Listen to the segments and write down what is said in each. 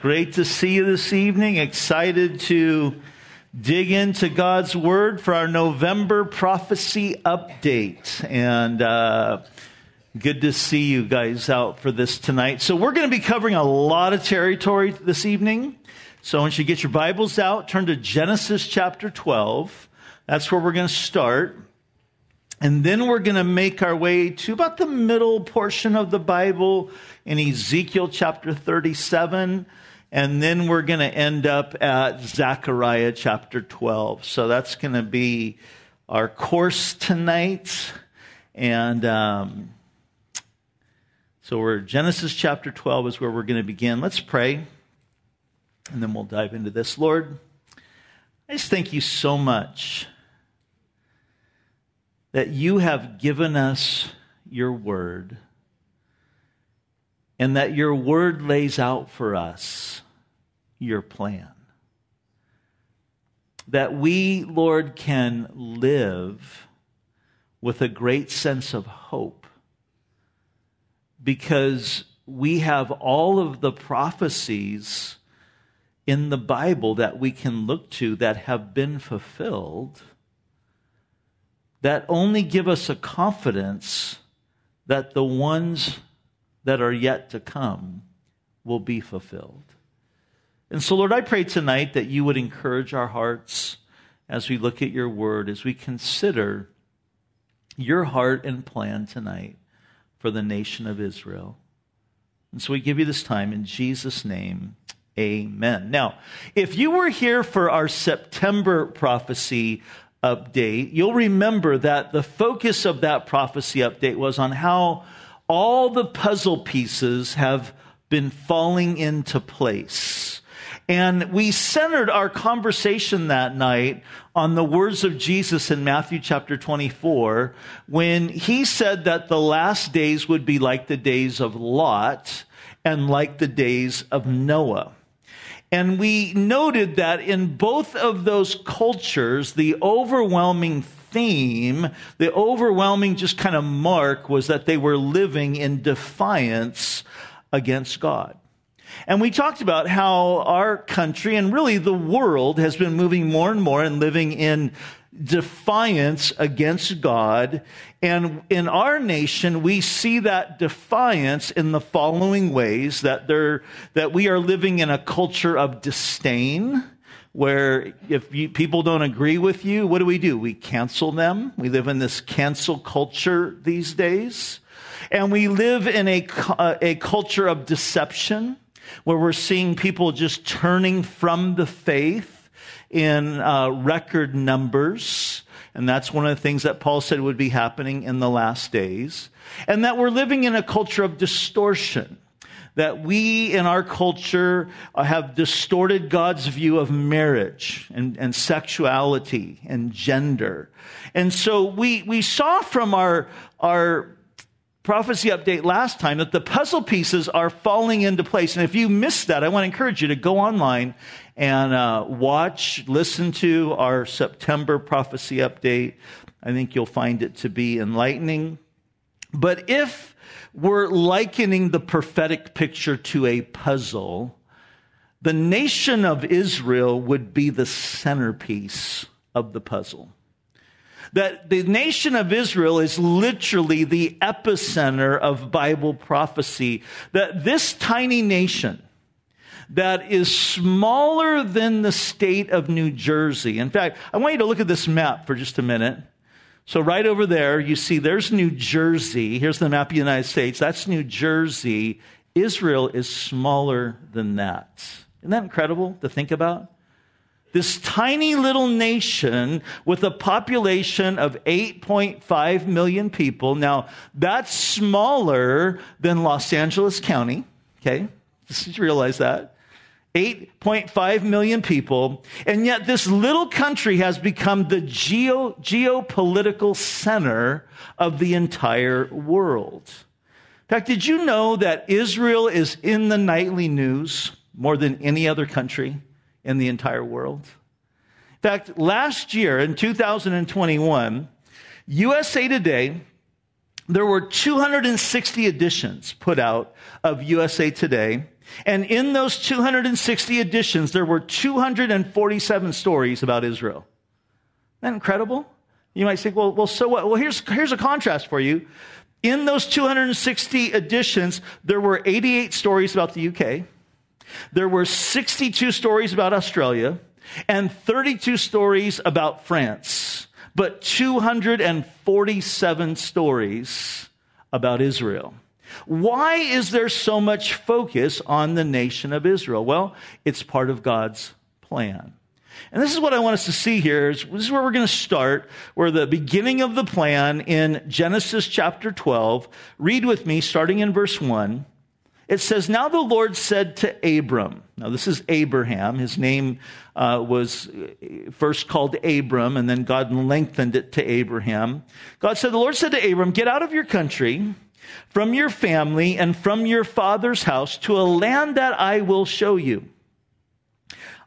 Great to see you this evening. Excited to dig into God's Word for our November prophecy update. And uh, good to see you guys out for this tonight. So, we're going to be covering a lot of territory this evening. So, once you get your Bibles out, turn to Genesis chapter 12. That's where we're going to start. And then we're going to make our way to about the middle portion of the Bible in Ezekiel chapter 37 and then we're going to end up at Zechariah chapter 12. So that's going to be our course tonight. And um, so we're Genesis chapter 12 is where we're going to begin. Let's pray. And then we'll dive into this. Lord, I just thank you so much that you have given us your word and that your word lays out for us your plan. That we, Lord, can live with a great sense of hope because we have all of the prophecies in the Bible that we can look to that have been fulfilled that only give us a confidence that the ones that are yet to come will be fulfilled. And so, Lord, I pray tonight that you would encourage our hearts as we look at your word, as we consider your heart and plan tonight for the nation of Israel. And so we give you this time in Jesus' name. Amen. Now, if you were here for our September prophecy update, you'll remember that the focus of that prophecy update was on how all the puzzle pieces have been falling into place. And we centered our conversation that night on the words of Jesus in Matthew chapter 24 when he said that the last days would be like the days of Lot and like the days of Noah. And we noted that in both of those cultures, the overwhelming theme, the overwhelming just kind of mark was that they were living in defiance against God. And we talked about how our country and really the world has been moving more and more and living in defiance against God. And in our nation, we see that defiance in the following ways that there, that we are living in a culture of disdain where if you, people don't agree with you, what do we do? We cancel them. We live in this cancel culture these days. And we live in a, uh, a culture of deception where we're seeing people just turning from the faith in uh, record numbers. And that's one of the things that Paul said would be happening in the last days. And that we're living in a culture of distortion that we in our culture have distorted God's view of marriage and, and sexuality and gender. And so we, we saw from our, our prophecy update last time that the puzzle pieces are falling into place. And if you missed that, I want to encourage you to go online and uh, watch, listen to our September prophecy update. I think you'll find it to be enlightening. But if we're likening the prophetic picture to a puzzle, the nation of Israel would be the centerpiece of the puzzle. That the nation of Israel is literally the epicenter of Bible prophecy. That this tiny nation, that is smaller than the state of New Jersey. In fact, I want you to look at this map for just a minute. So, right over there, you see there's New Jersey. Here's the map of the United States. That's New Jersey. Israel is smaller than that. Isn't that incredible to think about? This tiny little nation with a population of 8.5 million people. Now, that's smaller than Los Angeles County. Okay? Just realize that. 8.5 million people, and yet this little country has become the geo, geopolitical center of the entire world. In fact, did you know that Israel is in the nightly news more than any other country in the entire world? In fact, last year in 2021, USA Today, there were 260 editions put out of USA Today And in those 260 editions, there were 247 stories about Israel. Isn't that incredible? You might say, well, well, so what? Well, here's, here's a contrast for you. In those 260 editions, there were 88 stories about the UK. There were 62 stories about Australia and 32 stories about France, but 247 stories about Israel. Why is there so much focus on the nation of Israel? Well, it's part of God's plan. And this is what I want us to see here. Is, this is where we're going to start. We're the beginning of the plan in Genesis chapter 12. Read with me, starting in verse 1. It says, Now the Lord said to Abram, now this is Abraham. His name uh, was first called Abram, and then God lengthened it to Abraham. God said, The Lord said to Abram, Get out of your country, from your family, and from your father's house to a land that I will show you.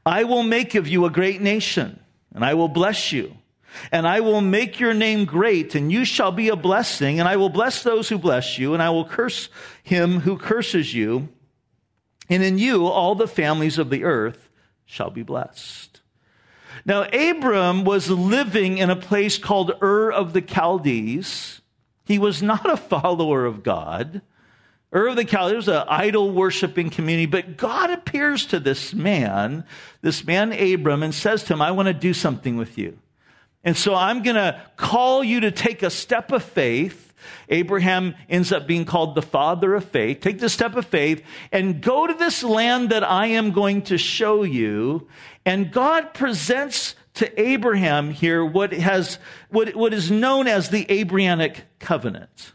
I will make of you a great nation, and I will bless you. And I will make your name great, and you shall be a blessing. And I will bless those who bless you, and I will curse him who curses you. And in you, all the families of the earth shall be blessed. Now, Abram was living in a place called Ur of the Chaldees. He was not a follower of God. Ur of the Chaldees was an idol worshiping community, but God appears to this man, this man Abram, and says to him, I want to do something with you. And so I'm going to call you to take a step of faith. Abraham ends up being called the father of faith. Take the step of faith and go to this land that I am going to show you. And God presents to Abraham here what has, what, what is known as the Abrahamic covenant.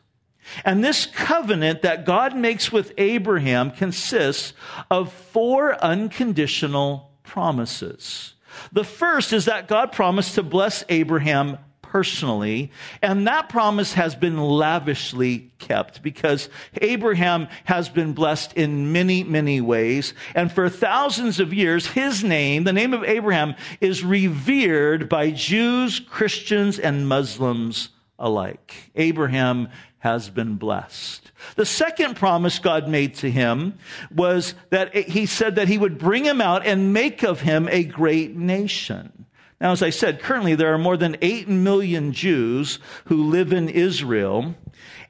And this covenant that God makes with Abraham consists of four unconditional promises. The first is that God promised to bless Abraham personally, and that promise has been lavishly kept because Abraham has been blessed in many, many ways. And for thousands of years, his name, the name of Abraham, is revered by Jews, Christians, and Muslims alike. Abraham has been blessed. The second promise God made to him was that he said that he would bring him out and make of him a great nation. Now, as I said, currently there are more than 8 million Jews who live in Israel,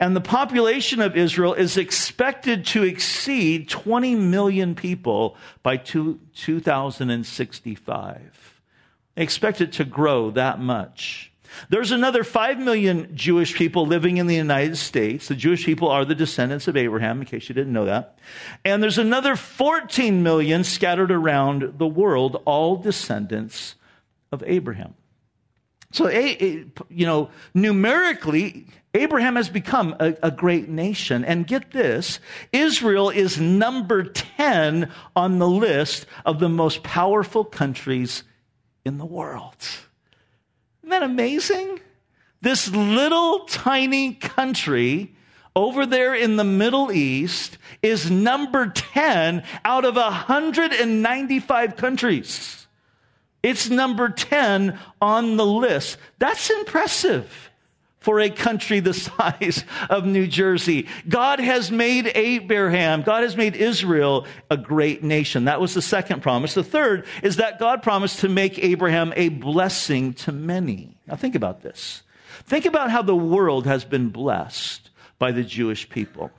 and the population of Israel is expected to exceed 20 million people by 2065. They expect it to grow that much. There's another 5 million Jewish people living in the United States. The Jewish people are the descendants of Abraham, in case you didn't know that. And there's another 14 million scattered around the world, all descendants of Abraham. So, you know, numerically, Abraham has become a, a, great nation. And get this Israel is number 10 on the list of the most powerful countries in the world. Isn't that amazing? This little tiny country over there in the Middle East is number 10 out of 195 countries. It's number 10 on the list. That's impressive for a country the size of New Jersey. God has made Abraham, God has made Israel a great nation. That was the second promise. The third is that God promised to make Abraham a blessing to many. Now think about this. Think about how the world has been blessed by the Jewish people.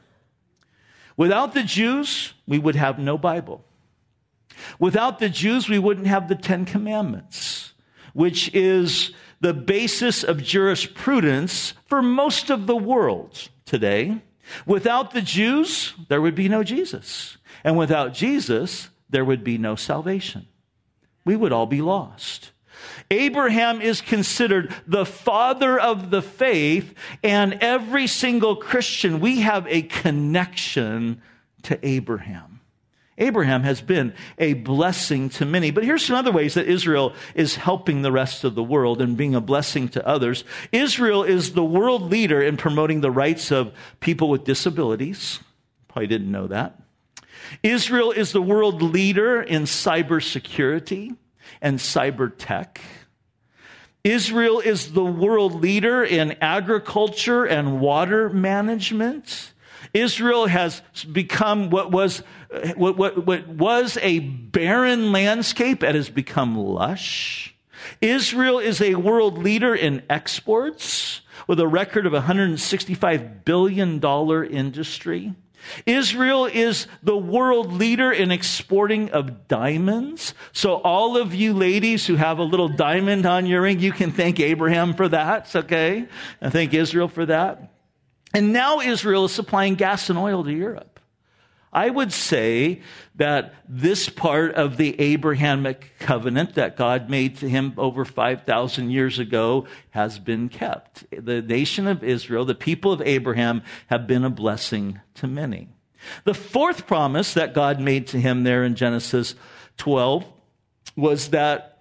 Without the Jews, we would have no Bible. Without the Jews, we wouldn't have the Ten Commandments, which is the basis of jurisprudence for most of the world today. Without the Jews, there would be no Jesus. And without Jesus, there would be no salvation. We would all be lost. Abraham is considered the father of the faith, and every single Christian, we have a connection to Abraham. Abraham has been a blessing to many. But here's some other ways that Israel is helping the rest of the world and being a blessing to others. Israel is the world leader in promoting the rights of people with disabilities. Probably didn't know that. Israel is the world leader in cybersecurity and cyber tech. Israel is the world leader in agriculture and water management. Israel has become what was, what, what, what was a barren landscape. It has become lush. Israel is a world leader in exports with a record of $165 billion industry. Israel is the world leader in exporting of diamonds. So all of you ladies who have a little diamond on your ring, you can thank Abraham for that, okay? And thank Israel for that. And now Israel is supplying gas and oil to Europe. I would say that this part of the Abrahamic covenant that God made to him over 5,000 years ago has been kept. The nation of Israel, the people of Abraham, have been a blessing to many. The fourth promise that God made to him there in Genesis 12 was that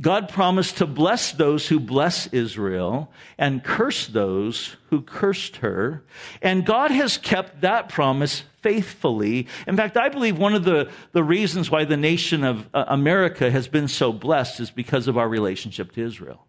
God promised to bless those who bless Israel and curse those who cursed her. And God has kept that promise faithfully. In fact, I believe one of the, the reasons why the nation of uh, America has been so blessed is because of our relationship to Israel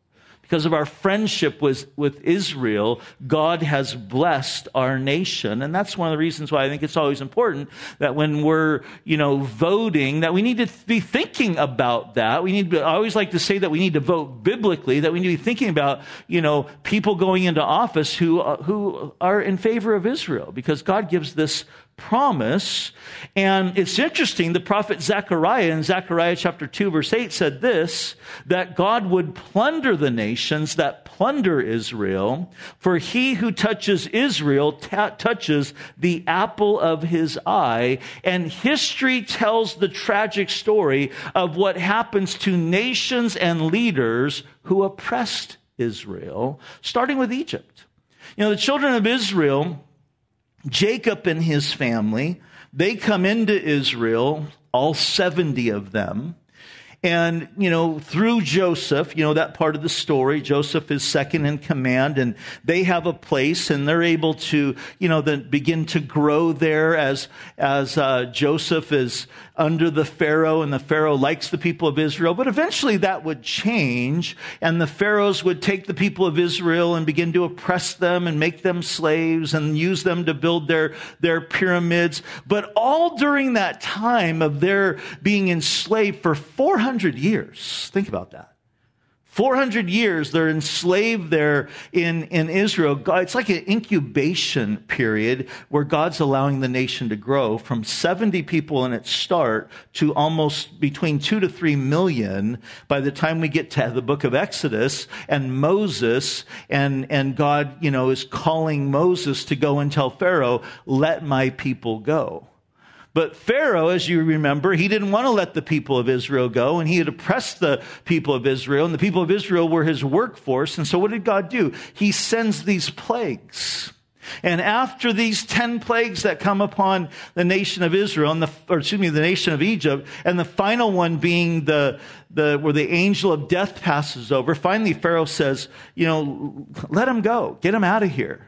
because of our friendship with, with Israel, God has blessed our nation. And that's one of the reasons why I think it's always important that when we're, you know, voting, that we need to be thinking about that. We need to, I always like to say that we need to vote biblically, that we need to be thinking about, you know, people going into office who, uh, who are in favor of Israel, because God gives this promise. And it's interesting, the prophet Zechariah in Zechariah chapter 2, verse 8 said this that God would plunder the nations that plunder Israel, for he who touches Israel touches the apple of his eye. And history tells the tragic story of what happens to nations and leaders who oppressed Israel, starting with Egypt. You know, the children of Israel Jacob and his family, they come into Israel, all 70 of them. And, you know, through Joseph, you know, that part of the story, Joseph is second in command and they have a place and they're able to, you know, then begin to grow there as, as, uh, Joseph is under the Pharaoh and the Pharaoh likes the people of Israel. But eventually that would change and the Pharaohs would take the people of Israel and begin to oppress them and make them slaves and use them to build their, their pyramids. But all during that time of their being enslaved for 400 years. Think about that. 400 years they're enslaved there in, in Israel. It's like an incubation period where God's allowing the nation to grow from 70 people in its start to almost between two to three million by the time we get to the book of Exodus and Moses and, and God, you know, is calling Moses to go and tell Pharaoh, let my people go. But Pharaoh, as you remember, he didn't want to let the people of Israel go, and he had oppressed the people of Israel, and the people of Israel were his workforce. And so what did God do? He sends these plagues. And after these 10 plagues that come upon the nation of Israel, and the, or excuse me, the nation of Egypt, and the final one being the, the, where the angel of death passes over, finally Pharaoh says, you know, let him go. Get him out of here.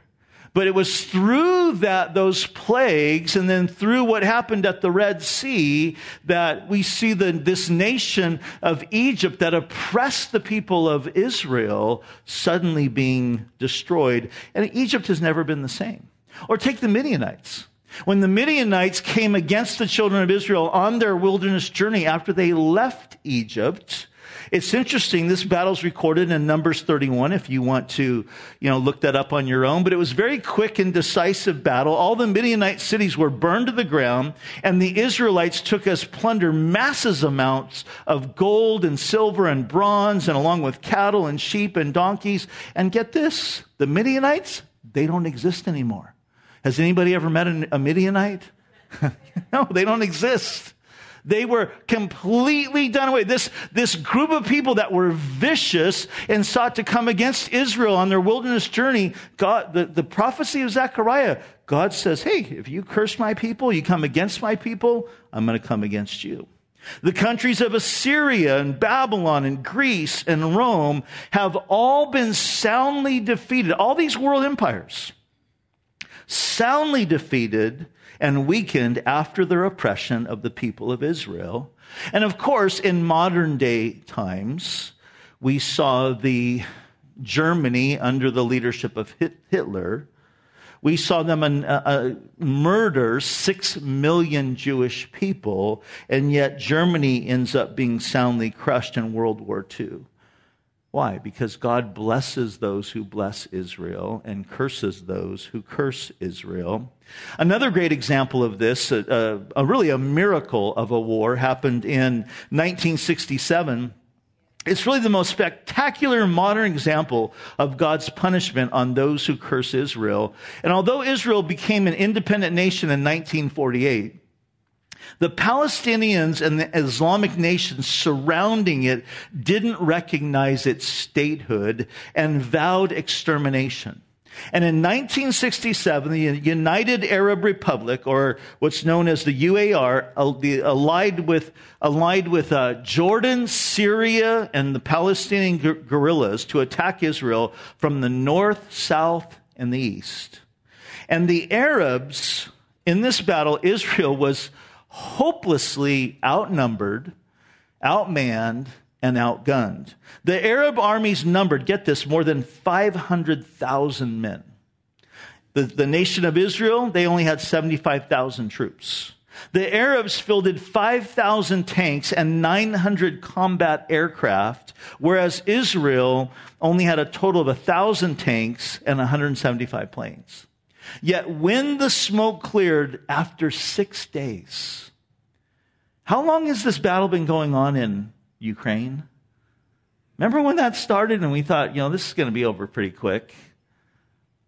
But it was through that, those plagues and then through what happened at the Red Sea that we see the, this nation of Egypt that oppressed the people of Israel suddenly being destroyed. And Egypt has never been the same. Or take the Midianites. When the Midianites came against the children of Israel on their wilderness journey after they left Egypt, it's interesting. This battle's recorded in Numbers 31 if you want to, you know, look that up on your own. But it was very quick and decisive battle. All the Midianite cities were burned to the ground and the Israelites took as plunder massive amounts of gold and silver and bronze and along with cattle and sheep and donkeys. And get this, the Midianites, they don't exist anymore. Has anybody ever met a Midianite? no, they don't exist. They were completely done away. This, this group of people that were vicious and sought to come against Israel on their wilderness journey, God, the, the prophecy of Zechariah, God says, Hey, if you curse my people, you come against my people, I'm going to come against you. The countries of Assyria and Babylon and Greece and Rome have all been soundly defeated. All these world empires soundly defeated and weakened after their oppression of the people of Israel. And of course, in modern day times, we saw the Germany under the leadership of Hitler We saw them uh, uh, murder six million Jewish people, and yet Germany ends up being soundly crushed in World War II. Why? Because God blesses those who bless Israel and curses those who curse Israel. Another great example of this, uh, uh, really a miracle of a war, happened in 1967 it's really the most spectacular modern example of God's punishment on those who curse Israel. And although Israel became an independent nation in 1948, the Palestinians and the Islamic nations surrounding it didn't recognize its statehood and vowed extermination. And in 1967, the United Arab Republic, or what's known as the UAR, allied with, allied with uh, Jordan, Syria, and the Palestinian guerrillas to attack Israel from the north, south, and the east. And the Arabs, in this battle, Israel was hopelessly outnumbered, outmanned, and outgunned. The Arab armies numbered, get this, more than 500,000 men. The, the nation of Israel, they only had 75,000 troops. The Arabs fielded 5,000 tanks and 900 combat aircraft, whereas Israel only had a total of 1,000 tanks and 175 planes. Yet when the smoke cleared after six days, how long has this battle been going on in Ukraine. Remember when that started and we thought, you know, this is going to be over pretty quick?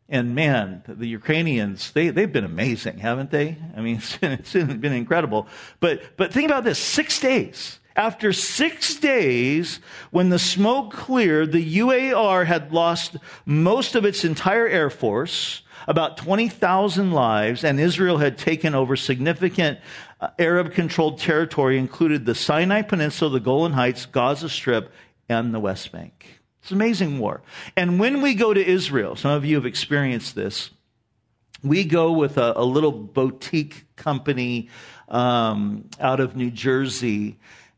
And man, the Ukrainians, they, they've been amazing, haven't they? I mean, it's been, it's been incredible. But, but think about this six days. After six days, when the smoke cleared, the UAR had lost most of its entire air force, about 20,000 lives, and Israel had taken over significant uh, Arab controlled territory included the Sinai Peninsula, the Golan Heights, Gaza Strip, and the West Bank. It's an amazing war. And when we go to Israel, some of you have experienced this, we go with a, a little boutique company um, out of New Jersey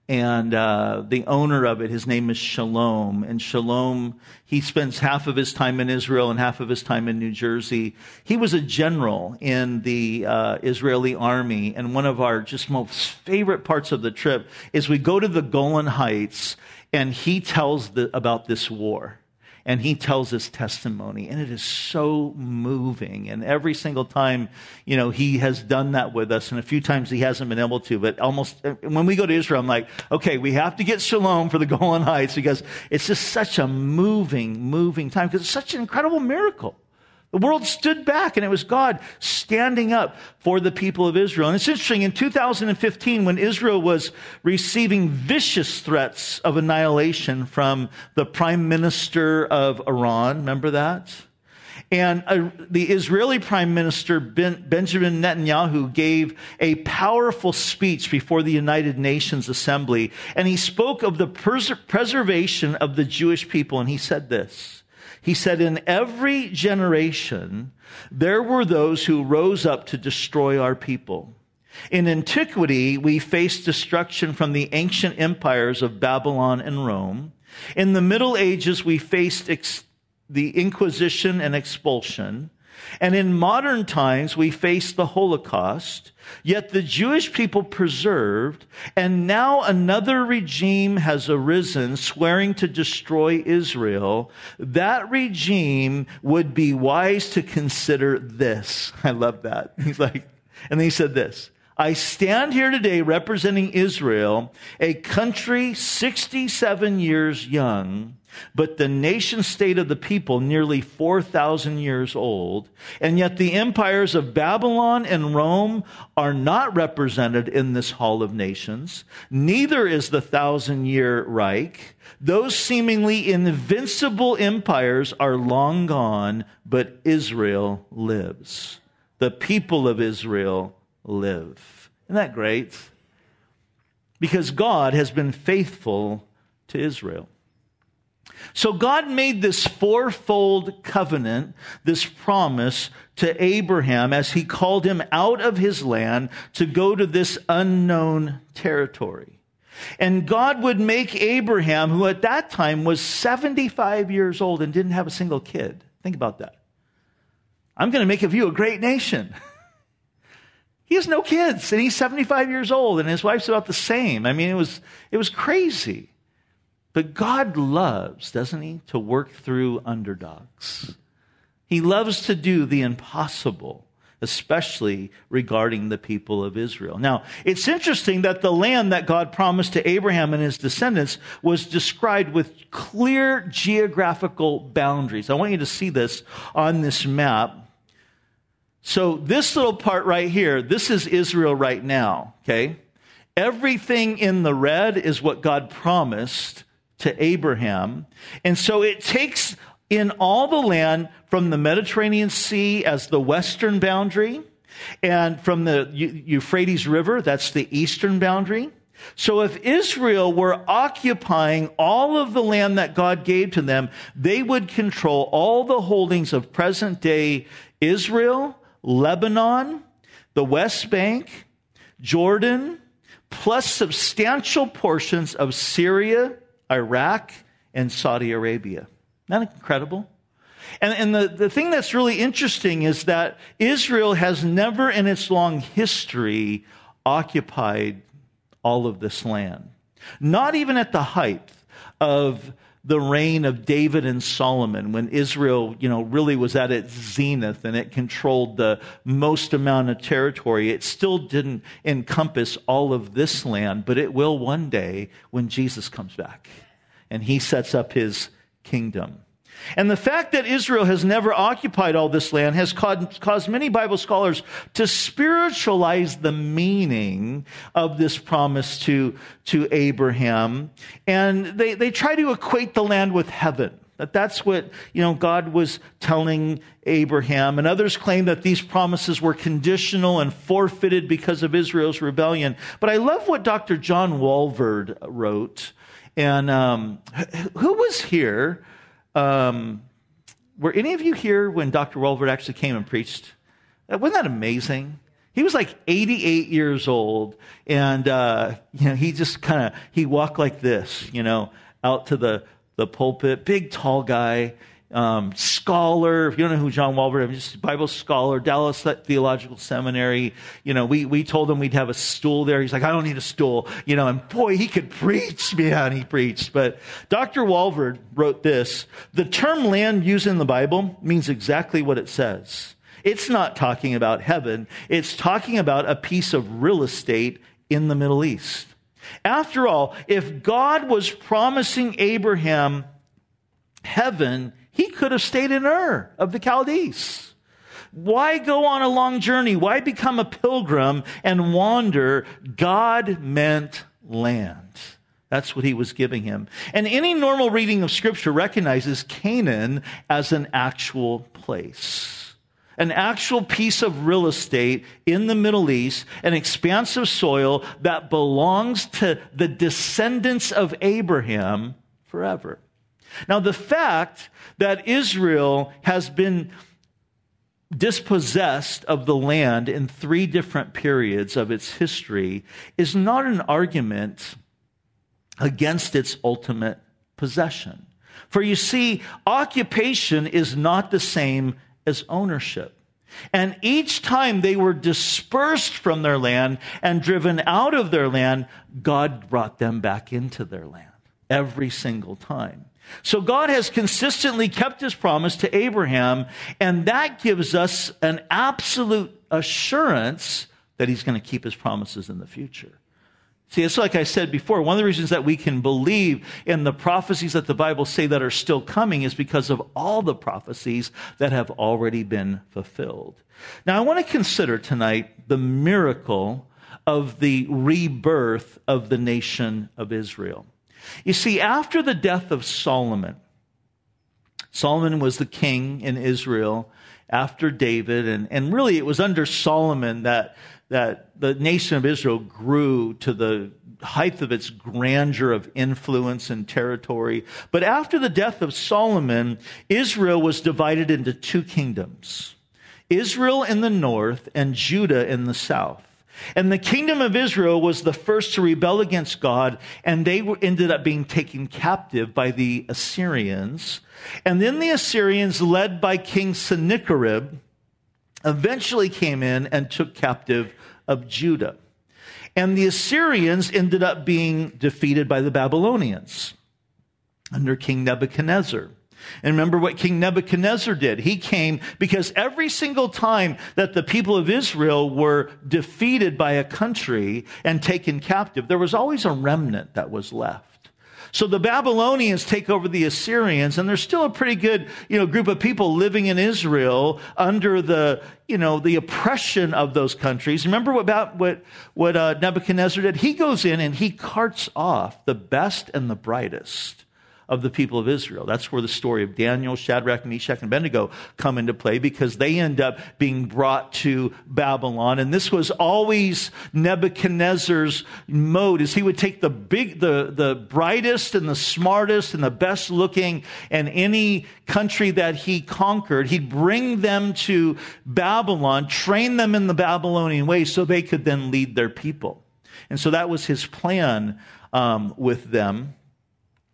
and uh, the owner of it, his name is Shalom. And Shalom, he spends half of his time in Israel and half of his time in New Jersey. He was a general in the uh, Israeli army. And one of our just most favorite parts of the trip is we go to the Golan Heights and he tells the, about this war and he tells his testimony and it is so moving. And every single time you know he has done that with us and a few times he hasn't been able to but almost when we go to israel i'm like okay we have to get shalom for the golan heights because it's just such a moving moving time because it's such an incredible miracle the world stood back and it was God standing up for the people of Israel. And it's interesting, in 2015, when Israel was receiving vicious threats of annihilation from the prime minister of Iran, remember that? And uh, the Israeli Prime Minister ben, Benjamin Netanyahu gave a powerful speech before the United Nations Assembly. And he spoke of the pres- preservation of the Jewish people. And he said this he said, In every generation, there were those who rose up to destroy our people. In antiquity, we faced destruction from the ancient empires of Babylon and Rome. In the Middle Ages, we faced ex- the Inquisition and expulsion. And in modern times, we face the Holocaust, yet the Jewish people preserved, and now another regime has arisen swearing to destroy Israel. That regime would be wise to consider this. I love that. He's like, and he said this. I stand here today representing Israel, a country 67 years young, but the nation state of the people nearly 4,000 years old. And yet the empires of Babylon and Rome are not represented in this hall of nations. Neither is the thousand year Reich. Those seemingly invincible empires are long gone, but Israel lives. The people of Israel live. Isn't that great? Because God has been faithful to Israel. So God made this fourfold covenant, this promise to Abraham as he called him out of his land to go to this unknown territory. And God would make Abraham, who at that time was 75 years old and didn't have a single kid. Think about that. I'm going to make of you a great nation. he has no kids and he's 75 years old and his wife's about the same. I mean, it was, it was crazy. But God loves, doesn't he, to work through underdogs. He loves to do the impossible especially regarding the people of Israel. Now, it's interesting that the land that God promised to Abraham and his descendants was described with clear geographical boundaries. I want you to see this on this map. So, this little part right here, this is Israel right now, okay? Everything in the red is what God promised to Abraham. And so it takes in all the land from the Mediterranean Sea as the western boundary, and from the Euphrates River, that's the eastern boundary. So if Israel were occupying all of the land that God gave to them, they would control all the holdings of present day Israel, Lebanon, the West Bank, Jordan, plus substantial portions of Syria, Iraq, and Saudi Arabia. Isn't that incredible? And, and the, the thing that's really interesting is that Israel has never in its long history occupied all of this land. Not even at the height of the reign of David and Solomon when Israel, you know, really was at its zenith and it controlled the most amount of territory. It still didn't encompass all of this land, but it will one day when Jesus comes back and he sets up his kingdom. And the fact that Israel has never occupied all this land has caused, many Bible scholars to spiritualize the meaning of this promise to, to Abraham. And they, they try to equate the land with heaven. That that's what, you know, God was telling Abraham. And others claim that these promises were conditional and forfeited because of Israel's rebellion. But I love what Dr. John Walvoord wrote and um, who was here? Um, were any of you here when Dr. Walvoord actually came and preached? Uh, wasn't that amazing? He was like 88 years old, and uh, you know he just kind of he walked like this, you know, out to the the pulpit. Big, tall guy, um, scholar. If you don't know who John Walvoord is, just Bible scholar, Dallas Theological Seminary. You know, we, we told him we'd have a stool there. He's like, I don't need a stool. You know, and boy, he could preach. Man, he preached. But Dr. Walvoord wrote this. The term land used in the Bible means exactly what it says. It's not talking about heaven. It's talking about a piece of real estate in the Middle East. After all, if God was promising Abraham heaven, he could have stayed in Ur of the Chaldees. Why go on a long journey? Why become a pilgrim and wander? God meant land. That's what he was giving him. And any normal reading of scripture recognizes Canaan as an actual place. An actual piece of real estate in the Middle East, an expanse of soil that belongs to the descendants of Abraham forever. Now, the fact that Israel has been dispossessed of the land in three different periods of its history is not an argument against its ultimate possession. For you see, occupation is not the same as ownership. And each time they were dispersed from their land and driven out of their land, God brought them back into their land every single time. So God has consistently kept his promise to Abraham, and that gives us an absolute assurance that he's going to keep his promises in the future. See, it's like I said before, one of the reasons that we can believe in the prophecies that the Bible say that are still coming is because of all the prophecies that have already been fulfilled. Now, I want to consider tonight the miracle of the rebirth of the nation of Israel. You see, after the death of Solomon, Solomon was the king in Israel after David, and, and really it was under Solomon that, that the nation of Israel grew to the height of its grandeur of influence and territory. But after the death of Solomon, Israel was divided into two kingdoms Israel in the north and Judah in the south. And the kingdom of Israel was the first to rebel against God, and they ended up being taken captive by the Assyrians. And then the Assyrians, led by King Sennacherib, eventually came in and took captive of Judah. And the Assyrians ended up being defeated by the Babylonians under King Nebuchadnezzar. And remember what King Nebuchadnezzar did. He came because every single time that the people of Israel were defeated by a country and taken captive, there was always a remnant that was left. So the Babylonians take over the Assyrians, and there's still a pretty good, you know, group of people living in Israel under the, you know, the oppression of those countries. Remember what about what what uh, Nebuchadnezzar did? He goes in and he carts off the best and the brightest of the people of Israel. That's where the story of Daniel, Shadrach, Meshach, and Abednego come into play because they end up being brought to Babylon. And this was always Nebuchadnezzar's mode is he would take the big, the, the brightest and the smartest and the best looking and any country that he conquered, he'd bring them to Babylon, train them in the Babylonian way so they could then lead their people. And so that was his plan um, with them.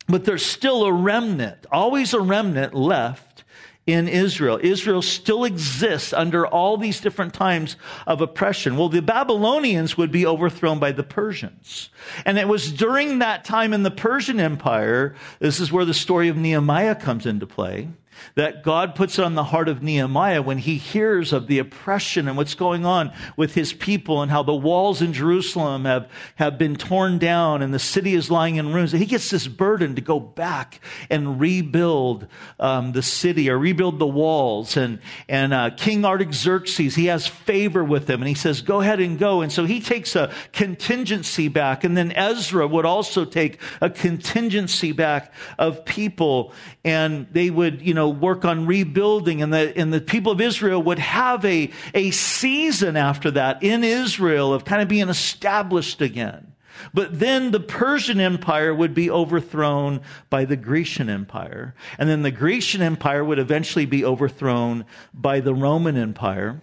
But there's still a remnant, always a remnant left in Israel. Israel still exists under all these different times of oppression. Well, the Babylonians would be overthrown by the Persians. And it was during that time in the Persian Empire, this is where the story of Nehemiah comes into play that God puts on the heart of Nehemiah when he hears of the oppression and what's going on with his people and how the walls in Jerusalem have, have been torn down and the city is lying in ruins. He gets this burden to go back and rebuild um, the city or rebuild the walls. And, and uh, King Artaxerxes, he has favor with him and he says, go ahead and go. And so he takes a contingency back. And then Ezra would also take a contingency back of people and they would, you know, know, work on rebuilding and the, and the people of Israel would have a, a season after that in Israel of kind of being established again. But then the Persian Empire would be overthrown by the Grecian Empire. And then the Grecian Empire would eventually be overthrown by the Roman Empire.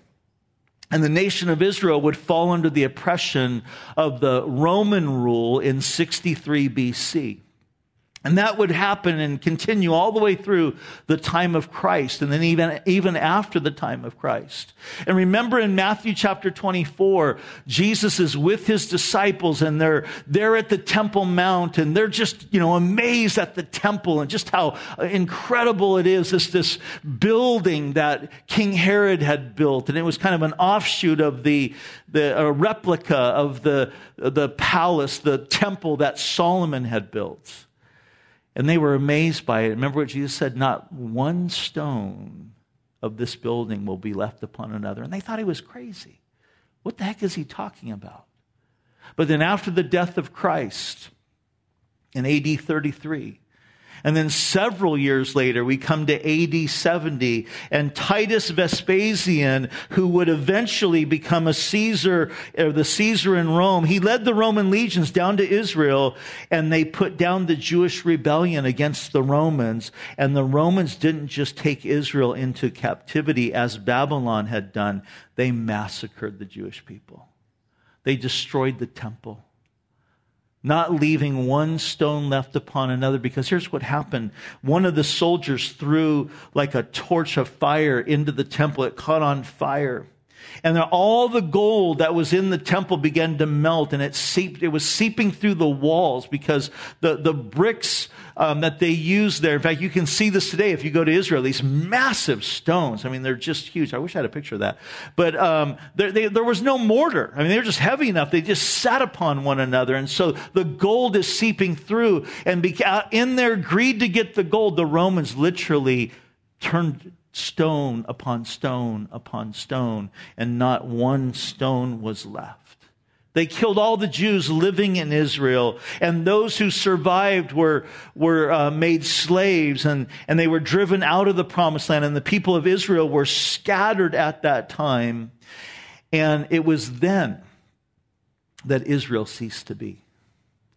And the nation of Israel would fall under the oppression of the Roman rule in 63 BC. And that would happen and continue all the way through the time of Christ and then even, even after the time of Christ. And remember in Matthew chapter 24, Jesus is with his disciples and they're, they're at the Temple Mount and they're just, you know, amazed at the temple and just how incredible it is. This, this building that King Herod had built. And it was kind of an offshoot of the, the replica of the, the palace, the temple that Solomon had built. And they were amazed by it. Remember what Jesus said? Not one stone of this building will be left upon another. And they thought he was crazy. What the heck is he talking about? But then after the death of Christ in AD 33, and then several years later, we come to AD 70 and Titus Vespasian, who would eventually become a Caesar, or the Caesar in Rome, he led the Roman legions down to Israel and they put down the Jewish rebellion against the Romans. And the Romans didn't just take Israel into captivity as Babylon had done. They massacred the Jewish people. They destroyed the temple not leaving one stone left upon another. Because here's what happened. One of the soldiers threw like a torch of fire into the temple. It caught on fire and all the gold that was in the temple began to melt and it seeped, it was seeping through the walls because the, the bricks um, that they used there. In fact, you can see this today if you go to Israel, these massive stones. I mean, they're just huge. I wish I had a picture of that. But um, there, they, there was no mortar. I mean, they were just heavy enough. They just sat upon one another. And so the gold is seeping through. And in their greed to get the gold, the Romans literally turned stone upon stone upon stone, and not one stone was left. They killed all the Jews living in Israel, and those who survived were, were uh, made slaves, and, and they were driven out of the promised land, and the people of Israel were scattered at that time. And it was then that Israel ceased to be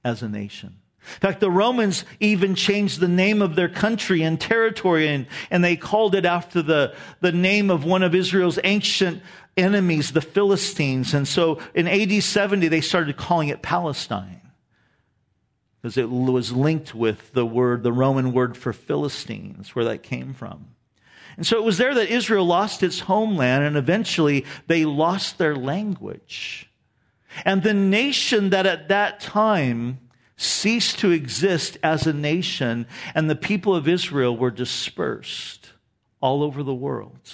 as a nation. In fact, the Romans even changed the name of their country and territory, and, and they called it after the, the name of one of Israel's ancient enemies, the Philistines. And so in AD 70, they started calling it Palestine because it was linked with the word, the Roman word for Philistines, where that came from. And so it was there that Israel lost its homeland and eventually they lost their language. And the nation that at that time ceased to exist as a nation and the people of Israel were dispersed all over the world.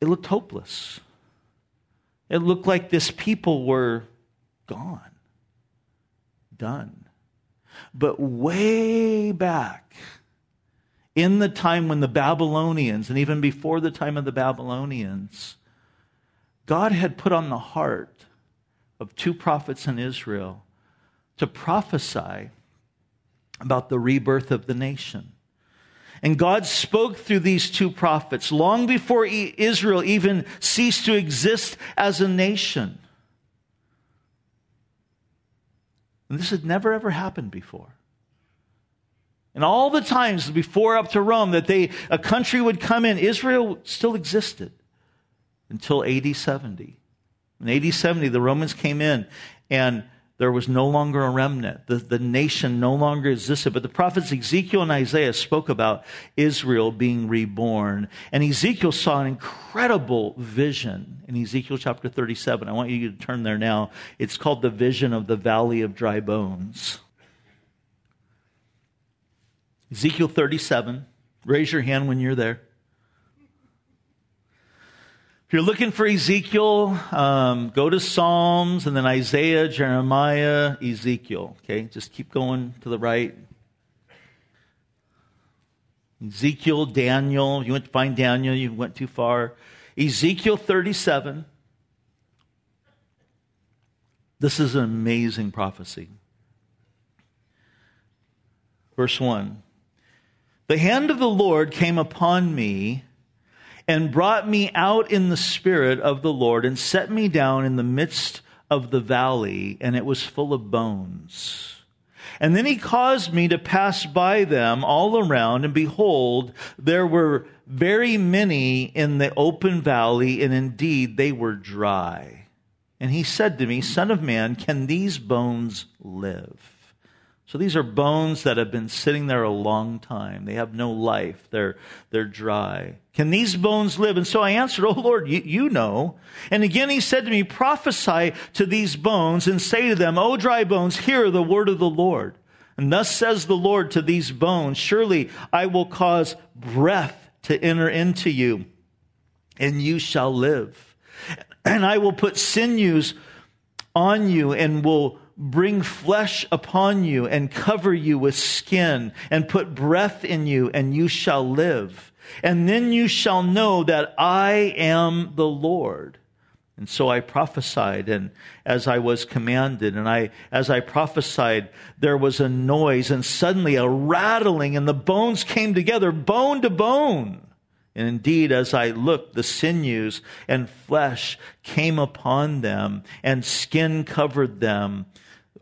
It looked hopeless. It looked like this people were gone, done. But way back, in the time when the Babylonians, and even before the time of the Babylonians, God had put on the heart of two prophets in Israel to prophesy about the rebirth of the nation. And God spoke through these two prophets long before Israel even ceased to exist as a nation. And this had never ever happened before. And all the times before up to Rome that they a country would come in, Israel still existed until AD 70. In AD 70, the Romans came in and there was no longer a remnant. The, the nation no longer existed. But the prophets Ezekiel and Isaiah spoke about Israel being reborn. And Ezekiel saw an incredible vision in Ezekiel chapter 37. I want you to turn there now. It's called the vision of the valley of dry bones. Ezekiel 37. Raise your hand when you're there. If you're looking for Ezekiel, um, go to Psalms and then Isaiah, Jeremiah, Ezekiel. Okay, just keep going to the right. Ezekiel, Daniel. You went to find Daniel, you went too far. Ezekiel 37. This is an amazing prophecy. Verse 1 The hand of the Lord came upon me and brought me out in the spirit of the Lord and set me down in the midst of the valley, and it was full of bones. And then he caused me to pass by them all around, and behold, there were very many in the open valley, and indeed they were dry. And he said to me, Son of man, can these bones live? So these are bones that have been sitting there a long time. They have no life. They're, they're dry. Can these bones live? And so I answered, Oh Lord, you, you know. And again he said to me, prophesy to these bones and say to them, O dry bones, hear the word of the Lord. And thus says the Lord to these bones, surely I will cause breath to enter into you and you shall live. And I will put sinews on you and will bring flesh upon you and cover you with skin and put breath in you and you shall live. And then you shall know that I am the Lord. And so I prophesied and as I was commanded and I, as I prophesied, there was a noise and suddenly a rattling and the bones came together bone to bone. And indeed, as I looked, the sinews and flesh came upon them and skin covered them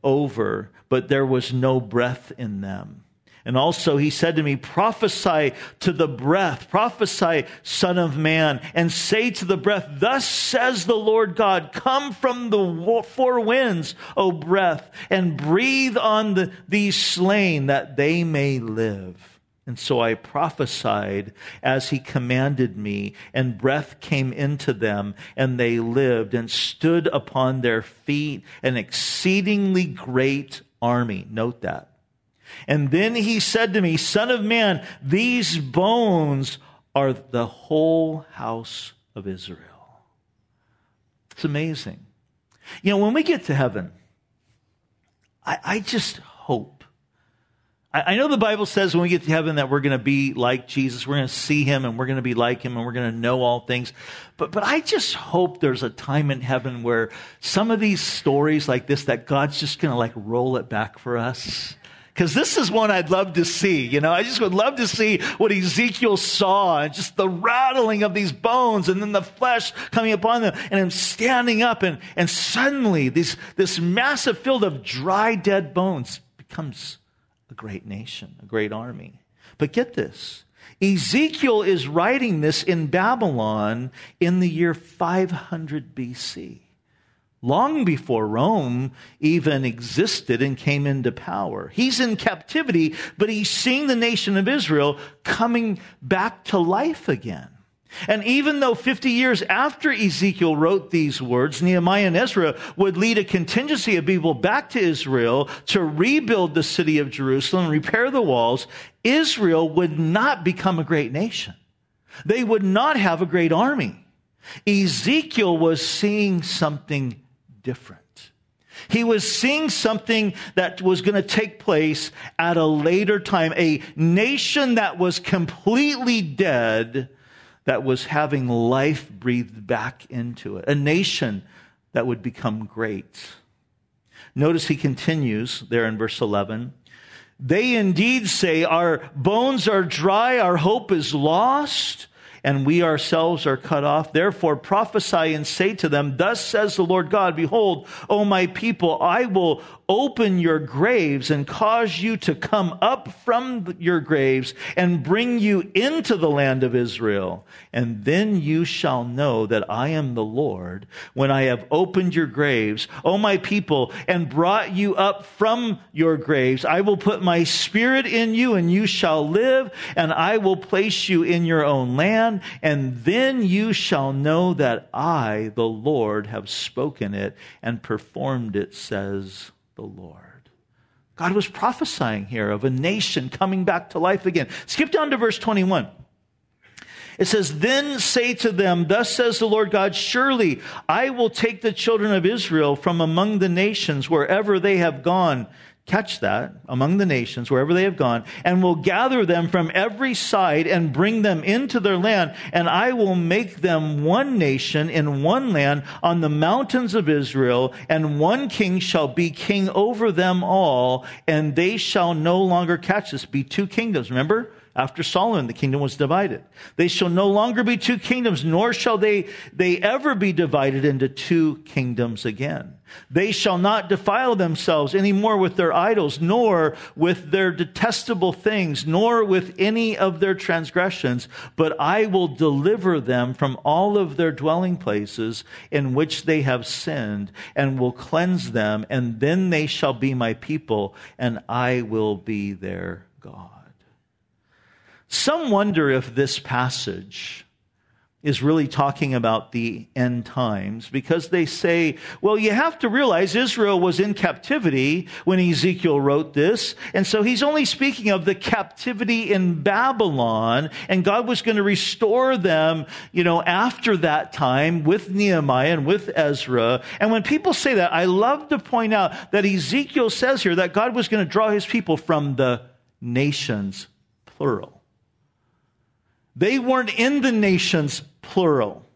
over, but there was no breath in them. And also he said to me, prophesy to the breath, prophesy, son of man, and say to the breath, thus says the Lord God, come from the four winds, O breath, and breathe on the, these slain that they may live. And so I prophesied as he commanded me, and breath came into them, and they lived and stood upon their feet, an exceedingly great army. Note that. And then he said to me, Son of man, these bones are the whole house of Israel. It's amazing. You know, when we get to heaven, I, I just hope I know the Bible says when we get to heaven that we're going to be like Jesus, we're going to see him and we're going to be like him and we're going to know all things. But, but I just hope there's a time in heaven where some of these stories like this, that God's just going to like roll it back for us. Cause this is one I'd love to see. You know, I just would love to see what Ezekiel saw and just the rattling of these bones and then the flesh coming upon them and him standing up and, and suddenly this, this massive field of dry, dead bones becomes a great nation, a great army. But get this Ezekiel is writing this in Babylon in the year 500 BC. long before Rome even existed and came into power. He's in captivity, but he's seeing the nation of Israel coming back to life again. And even though 50 years after Ezekiel wrote these words, Nehemiah and Ezra would lead a contingency of people back to Israel to rebuild the city of Jerusalem, repair the walls, Israel would not become a great nation. They would not have a great army. Ezekiel was seeing something different. He was seeing something that was going to take place at a later time. A nation that was completely dead, that was having life breathed back into it. A nation that would become great. Notice he continues there in verse 11. They indeed say, Our bones are dry, our hope is lost and we ourselves are cut off. Therefore prophesy and say to them, Thus says the Lord God, Behold, O my people, I will open your graves and cause you to come up from your graves and bring you into the land of Israel. And then you shall know that I am the Lord when I have opened your graves, O my people, and brought you up from your graves. I will put my spirit in you and you shall live and I will place you in your own land. And then you shall know that I, the Lord, have spoken it and performed it, says the Lord. God was prophesying here of a nation coming back to life again. Skip down to verse 21. It says, Then say to them, Thus says the Lord God, Surely I will take the children of Israel from among the nations wherever they have gone catch that among the nations, wherever they have gone, and will gather them from every side and bring them into their land. And I will make them one nation in one land on the mountains of Israel, and one king shall be king over them all, and they shall no longer catch this. Be two kingdoms. Remember? After Solomon, the kingdom was divided. They shall no longer be two kingdoms, nor shall they, they ever be divided into two kingdoms again. They shall not defile themselves any more with their idols, nor with their detestable things, nor with any of their transgressions, but I will deliver them from all of their dwelling places in which they have sinned, and will cleanse them, and then they shall be my people, and I will be their God. Some wonder if this passage is really talking about the end times because they say, well, you have to realize Israel was in captivity when Ezekiel wrote this. And so he's only speaking of the captivity in Babylon and God was going to restore them, you know, after that time with Nehemiah and with Ezra. And when people say that, I love to point out that Ezekiel says here that God was going to draw his people from the nations, plural. They weren't in the nations, plural.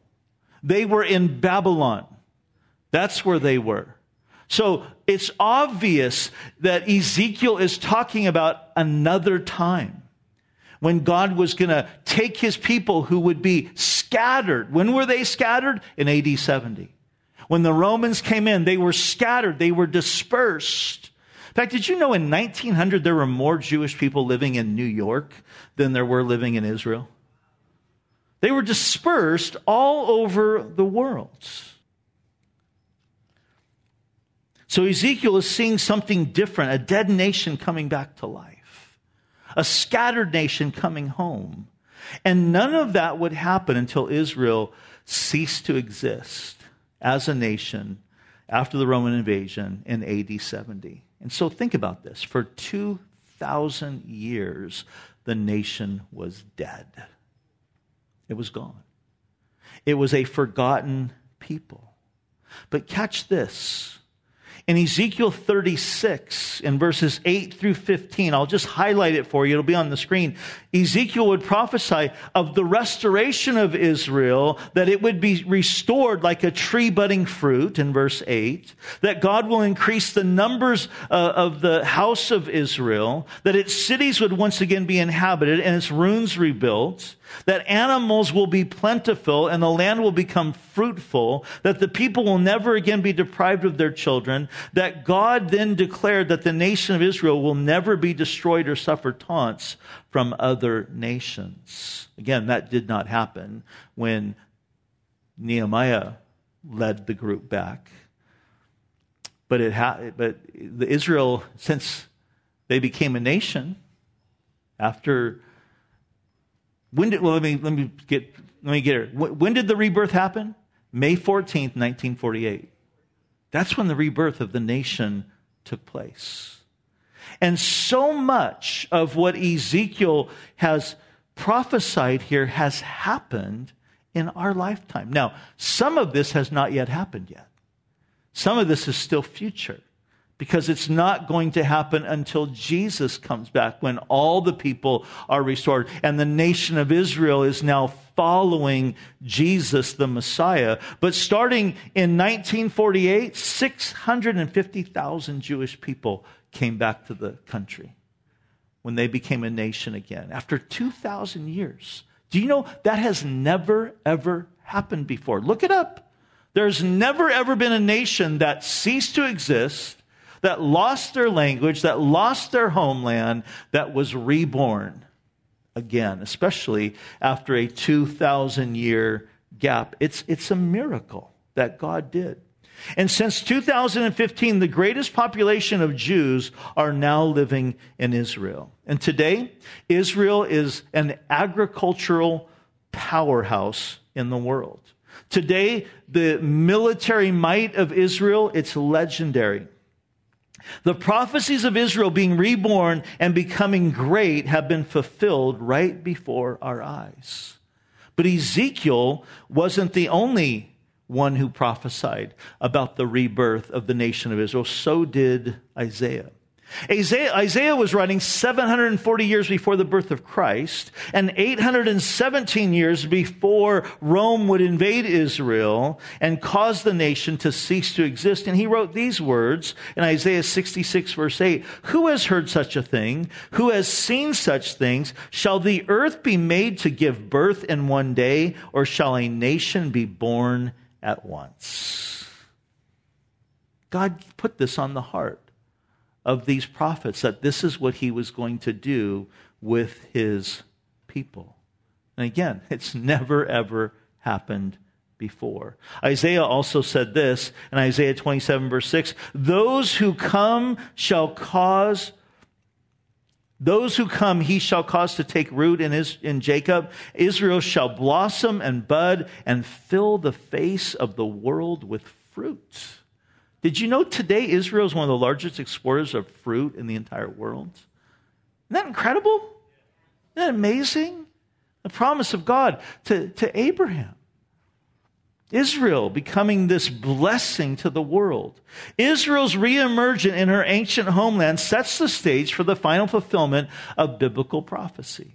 They were in Babylon. That's where they were. So it's obvious that Ezekiel is talking about another time when God was going to take his people who would be scattered. When were they scattered? In AD 70. When the Romans came in, they were scattered, they were dispersed. In fact, did you know in 1900 there were more Jewish people living in New York than there were living in Israel? They were dispersed all over the world. So Ezekiel is seeing something different a dead nation coming back to life, a scattered nation coming home. And none of that would happen until Israel ceased to exist as a nation after the Roman invasion in AD 70. And so think about this for 2,000 years, the nation was dead. It was gone. It was a forgotten people. But catch this. In Ezekiel 36, in verses 8 through 15, I'll just highlight it for you. It'll be on the screen. Ezekiel would prophesy of the restoration of Israel, that it would be restored like a tree budding fruit, in verse 8, that God will increase the numbers uh, of the house of Israel, that its cities would once again be inhabited and its ruins rebuilt, that animals will be plentiful and the land will become fruitful, that the people will never again be deprived of their children, that God then declared that the nation of Israel will never be destroyed or suffer taunts from other nations. Again, that did not happen when Nehemiah led the group back. But it ha- but the Israel, since they became a nation, after when did well let me let me get let me get it. When did the rebirth happen? May 14th, 1948. That's when the rebirth of the nation took place. And so much of what Ezekiel has prophesied here has happened in our lifetime. Now, some of this has not yet happened yet. Some of this is still future because it's not going to happen until Jesus comes back when all the people are restored and the nation of Israel is now following Jesus the Messiah. But starting in 1948, 650,000 Jewish people came back to the country when they became a nation again after 2,000 years. Do you know that has never, ever happened before? Look it up. There's never, ever been a nation that ceased to exist, that lost their language, that lost their homeland, that was reborn again, especially after a 2,000 year gap. It's, it's a miracle that God did. And since 2015, the greatest population of Jews are now living in Israel. And today, Israel is an agricultural powerhouse in the world. Today, the military might of Israel, it's legendary. The prophecies of Israel being reborn and becoming great have been fulfilled right before our eyes. But Ezekiel wasn't the only one who prophesied about the rebirth of the nation of Israel. So did Isaiah. Isaiah, Isaiah, was writing 740 years before the birth of Christ and 817 years before Rome would invade Israel and cause the nation to cease to exist. And he wrote these words in Isaiah 66 verse 8, Who has heard such a thing? Who has seen such things? Shall the earth be made to give birth in one day or shall a nation be born at once. God put this on the heart of these prophets that this is what he was going to do with his people. And again, it's never, ever happened before. Isaiah also said this in Isaiah 27, verse 6 Those who come shall cause those who come, he shall cause to take root in, his, in Jacob. Israel shall blossom and bud and fill the face of the world with fruit. Did you know today Israel is one of the largest exporters of fruit in the entire world? Isn't that incredible? Isn't that amazing? The promise of God to, to Abraham. Israel becoming this blessing to the world. Israel's reemergence in her ancient homeland sets the stage for the final fulfillment of biblical prophecy.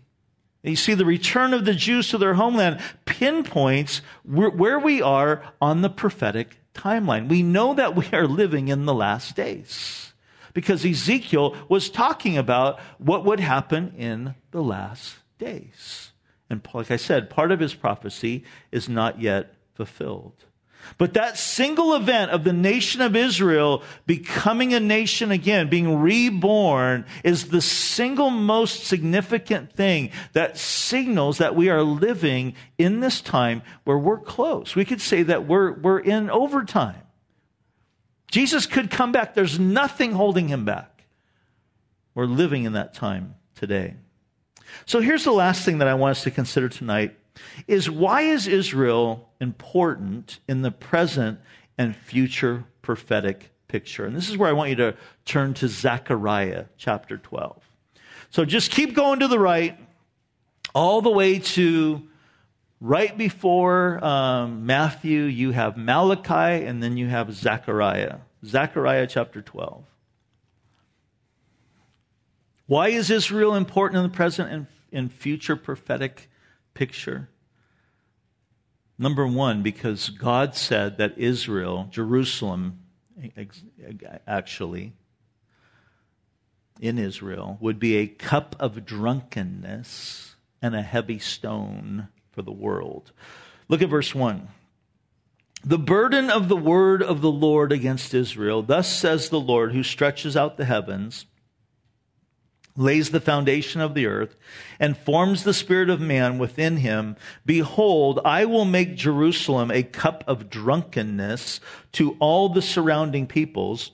You see, the return of the Jews to their homeland pinpoints where we are on the prophetic timeline. We know that we are living in the last days because Ezekiel was talking about what would happen in the last days. And like I said, part of his prophecy is not yet fulfilled. But that single event of the nation of Israel becoming a nation again, being reborn, is the single most significant thing that signals that we are living in this time where we're close. We could say that we're, we're in overtime. Jesus could come back. There's nothing holding him back. We're living in that time today. So here's the last thing that I want us to consider tonight is why is Israel important in the present and future prophetic picture? And this is where I want you to turn to Zechariah chapter 12. So just keep going to the right, all the way to right before um, Matthew, you have Malachi, and then you have Zechariah. Zechariah chapter 12. Why is Israel important in the present and in future prophetic picture? Number one, because God said that Israel, Jerusalem, actually, in Israel, would be a cup of drunkenness and a heavy stone for the world. Look at verse 1. The burden of the word of the Lord against Israel, thus says the Lord, who stretches out the heavens lays the foundation of the earth, and forms the spirit of man within him, behold, I will make Jerusalem a cup of drunkenness to all the surrounding peoples,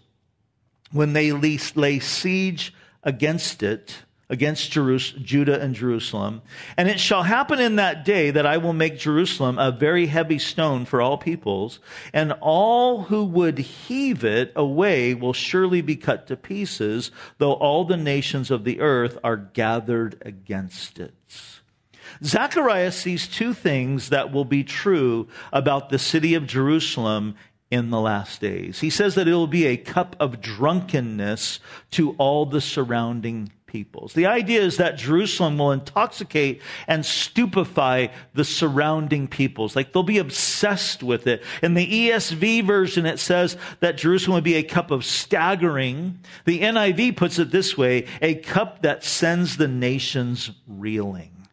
when they lay siege against it, against Judah and Jerusalem. And it shall happen in that day that I will make Jerusalem a very heavy stone for all peoples, and all who would heave it away will surely be cut to pieces, though all the nations of the earth are gathered against it. Zechariah sees two things that will be true about the city of Jerusalem in the last days. He says that it will be a cup of drunkenness to all the surrounding peoples. The idea is that Jerusalem will intoxicate and stupefy the surrounding peoples. Like they'll be obsessed with it. In the ESV version, it says that Jerusalem would be a cup of staggering. The NIV puts it this way, a cup that sends the nations reeling.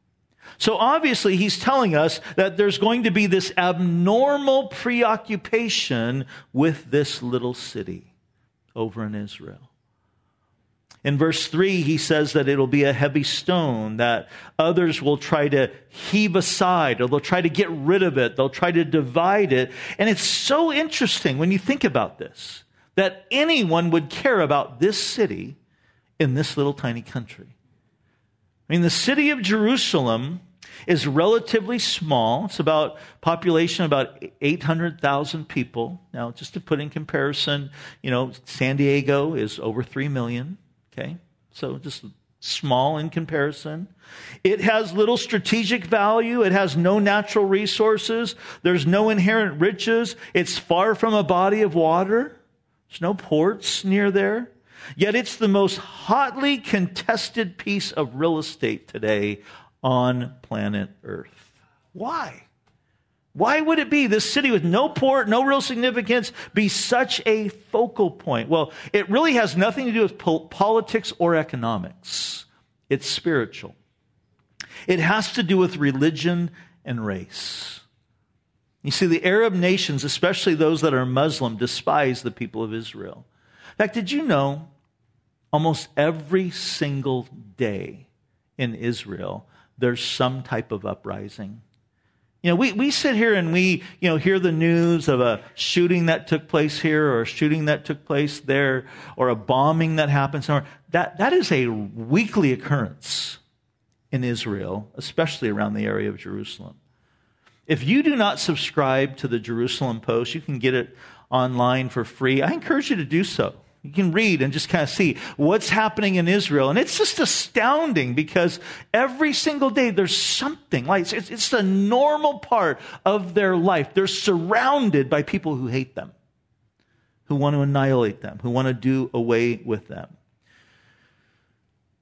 So obviously, he's telling us that there's going to be this abnormal preoccupation with this little city over in Israel. In verse 3, he says that it'll be a heavy stone that others will try to heave aside or they'll try to get rid of it. They'll try to divide it. And it's so interesting when you think about this that anyone would care about this city in this little tiny country. I mean, the city of Jerusalem is relatively small. It's about population about 800,000 people. Now, just to put in comparison, you know, San Diego is over 3 million. Okay. So just small in comparison. It has little strategic value. It has no natural resources. There's no inherent riches. It's far from a body of water. There's no ports near there. Yet it's the most hotly contested piece of real estate today on planet Earth. Why? Why would it be this city with no port, no real significance, be such a focal point? Well, it really has nothing to do with po- politics or economics. It's spiritual. It has to do with religion and race. You see, the Arab nations, especially those that are Muslim, despise the people of Israel. In fact, did you know almost every single day in Israel, there's some type of uprising. You know, we, we sit here and we, you know, hear the news of a shooting that took place here or a shooting that took place there or a bombing that happened somewhere. That, that is a weekly occurrence in Israel, especially around the area of Jerusalem. If you do not subscribe to the Jerusalem Post, you can get it online for free. I encourage you to do so. You can read and just kind of see what's happening in Israel. And it's just astounding because every single day there's something like it's, it's a normal part of their life. They're surrounded by people who hate them, who want to annihilate them, who want to do away with them.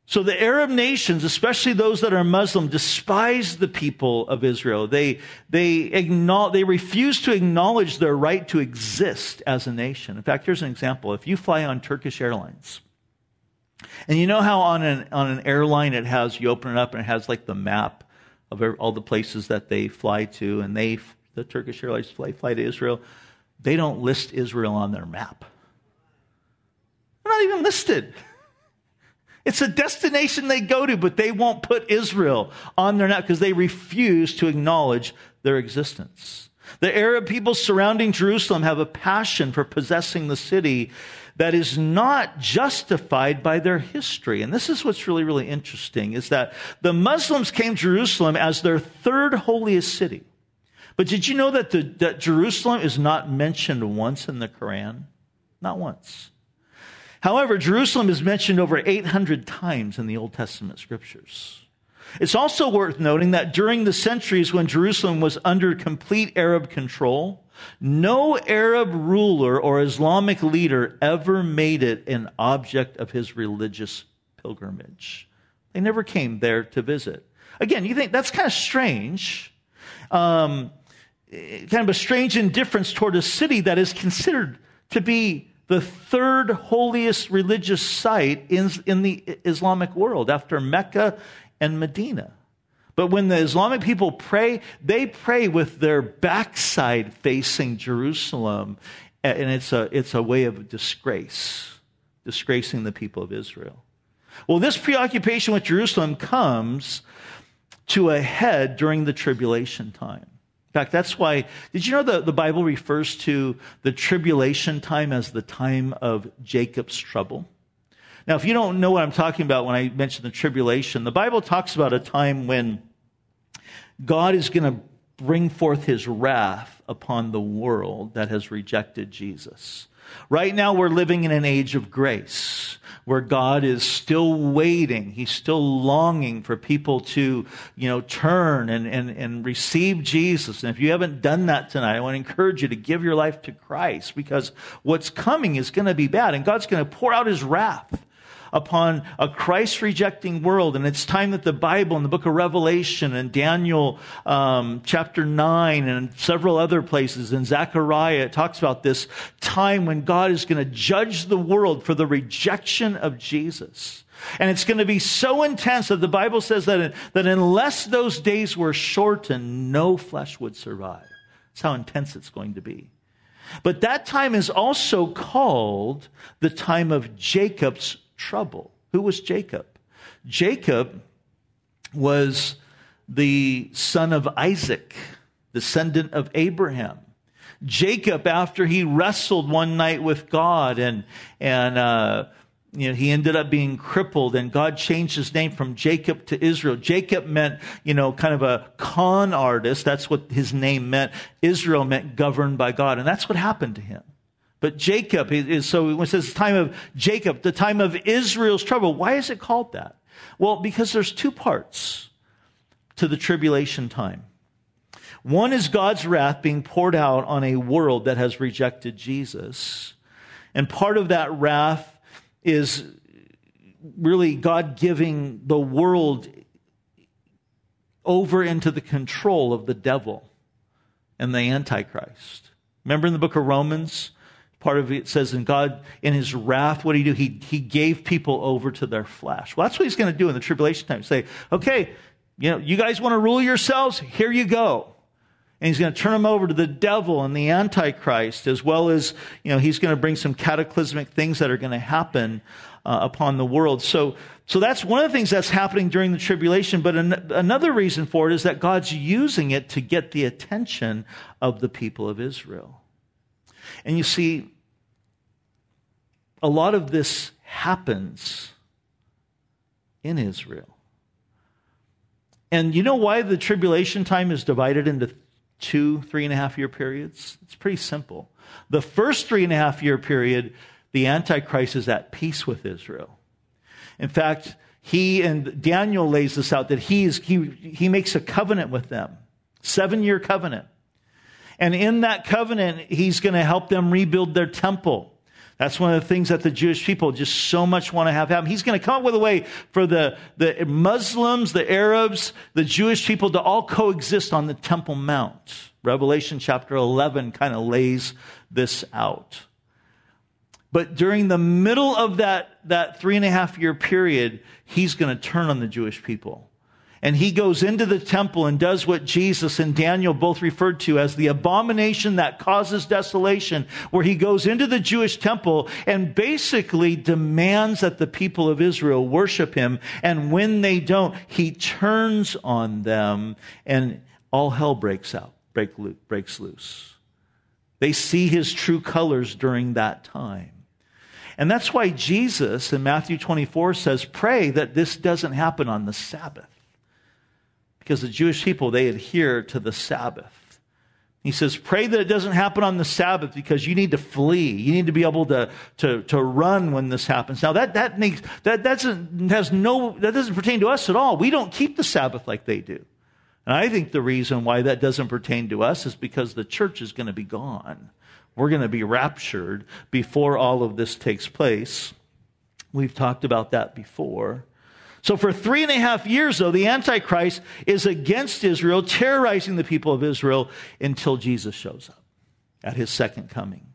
So the Arab nations, especially those that are Muslim, despise the people of Israel. They, they, they refuse to acknowledge their right to exist as a nation. In fact, here's an example. If you fly on Turkish Airlines, and you know how on an, on an airline it has, you open it up and it has like the map of all the places that they fly to, and they, the Turkish Airlines fly, fly to Israel. They don't list Israel on their map. They're not even listed. It's a destination they go to, but they won't put Israel on their map because they refuse to acknowledge their existence. The Arab people surrounding Jerusalem have a passion for possessing the city that is not justified by their history. And this is what's really, really interesting is that the Muslims came to Jerusalem as their third holiest city. But did you know that, the, that Jerusalem is not mentioned once in the Quran? Not once. However, Jerusalem is mentioned over 800 times in the Old Testament scriptures. It's also worth noting that during the centuries when Jerusalem was under complete Arab control, no Arab ruler or Islamic leader ever made it an object of his religious pilgrimage. They never came there to visit. Again, you think that's kind of strange. Um, kind of a strange indifference toward a city that is considered to be the third holiest religious site in, in the Islamic world after Mecca and Medina. But when the Islamic people pray, they pray with their backside facing Jerusalem. And it's a, it's a way of disgrace, disgracing the people of Israel. Well, this preoccupation with Jerusalem comes to a head during the tribulation time fact, that's why, did you know that the Bible refers to the tribulation time as the time of Jacob's trouble? Now, if you don't know what I'm talking about when I mention the tribulation, the Bible talks about a time when God is going to bring forth his wrath upon the world that has rejected Jesus. Right now, we're living in an age of grace where God is still waiting. He's still longing for people to, you know, turn and, and, and receive Jesus. And if you haven't done that tonight, I want to encourage you to give your life to Christ because what's coming is going to be bad and God's going to pour out his wrath upon a Christ rejecting world. And it's time that the Bible and the book of Revelation and Daniel um, chapter 9 and several other places in Zechariah, it talks about this time when God is going to judge the world for the rejection of Jesus. And it's going to be so intense that the Bible says that, that unless those days were shortened, no flesh would survive. That's how intense it's going to be. But that time is also called the time of Jacob's trouble. Who was Jacob? Jacob was the son of Isaac, descendant of Abraham. Jacob, after he wrestled one night with God and, and, uh, you know, he ended up being crippled and God changed his name from Jacob to Israel. Jacob meant, you know, kind of a con artist. That's what his name meant. Israel meant governed by God. And that's what happened to him. But Jacob is, so when it says time of Jacob, the time of Israel's trouble, why is it called that? Well, because there's two parts to the tribulation time. One is God's wrath being poured out on a world that has rejected Jesus. And part of that wrath is really God giving the world over into the control of the devil and the Antichrist. Remember in the book of Romans? Part of it says, in God, in his wrath, what did he do? He, he gave people over to their flesh. Well, that's what he's going to do in the tribulation time. Say, okay, you know, you guys want to rule yourselves? Here you go. And he's going to turn them over to the devil and the Antichrist, as well as, you know, he's going to bring some cataclysmic things that are going to happen uh, upon the world. So, so that's one of the things that's happening during the tribulation. But an, another reason for it is that God's using it to get the attention of the people of Israel. And you see, a lot of this happens in Israel. And you know why the tribulation time is divided into two, three and a half year periods? It's pretty simple. The first three and a half year period, the Antichrist is at peace with Israel. In fact, he and Daniel lays this out that he, is, he, he makes a covenant with them, seven year covenant. And in that covenant, he's going to help them rebuild their temple. That's one of the things that the Jewish people just so much want to have happen. He's going to come up with a way for the, the Muslims, the Arabs, the Jewish people to all coexist on the Temple Mount. Revelation chapter 11 kind of lays this out. But during the middle of that, that three and a half year period, he's going to turn on the Jewish people. And he goes into the temple and does what Jesus and Daniel both referred to as the abomination that causes desolation, where he goes into the Jewish temple and basically demands that the people of Israel worship him. And when they don't, he turns on them and all hell breaks out, break, breaks loose. They see his true colors during that time. And that's why Jesus in Matthew 24 says, pray that this doesn't happen on the Sabbath because the Jewish people, they adhere to the Sabbath. He says, pray that it doesn't happen on the Sabbath because you need to flee. You need to be able to, to, to run when this happens. Now that, that makes, that, doesn't, has no, that doesn't pertain to us at all. We don't keep the Sabbath like they do. And I think the reason why that doesn't pertain to us is because the church is going to be gone. We're going to be raptured before all of this takes place. We've talked about that before. So for three and a half years, though, the Antichrist is against Israel, terrorizing the people of Israel until Jesus shows up at his second coming.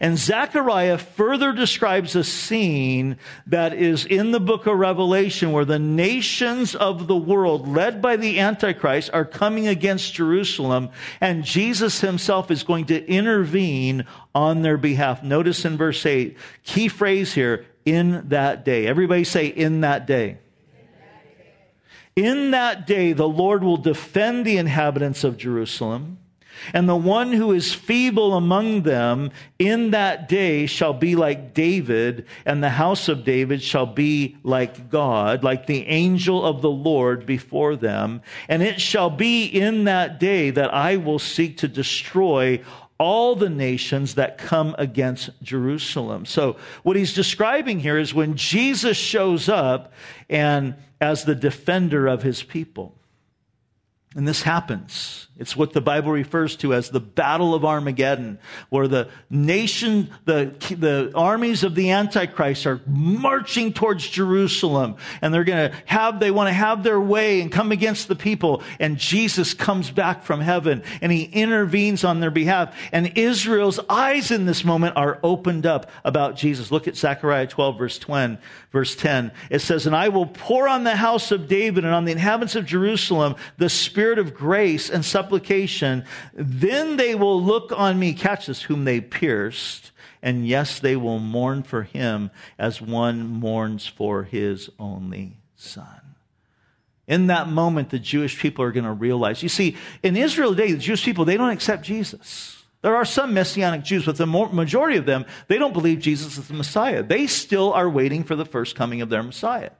And Zechariah further describes a scene that is in the book of Revelation where the nations of the world, led by the Antichrist, are coming against Jerusalem, and Jesus himself is going to intervene on their behalf. Notice in verse 8, key phrase here, in that day. Everybody say, in that day. In that day, the Lord will defend the inhabitants of Jerusalem And the one who is feeble among them in that day shall be like David, and the house of David shall be like God, like the angel of the Lord before them. And it shall be in that day that I will seek to destroy all the nations that come against Jerusalem. So what he's describing here is when Jesus shows up and as the defender of his people. And this happens. It's what the Bible refers to as the Battle of Armageddon, where the nation, the, the armies of the Antichrist are marching towards Jerusalem. And they're going to have, they want to have their way and come against the people. And Jesus comes back from heaven and he intervenes on their behalf. And Israel's eyes in this moment are opened up about Jesus. Look at Zechariah 12, verse 10 verse 10. It says, And I will pour on the house of David and on the inhabitants of Jerusalem the spirit of grace and. Then they will look on me, catch this, whom they pierced. And yes, they will mourn for him as one mourns for his only son. In that moment, the Jewish people are going to realize. You see, in Israel today, the Jewish people, they don't accept Jesus. There are some Messianic Jews, but the majority of them, they don't believe Jesus is the Messiah. They still are waiting for the first coming of their Messiah.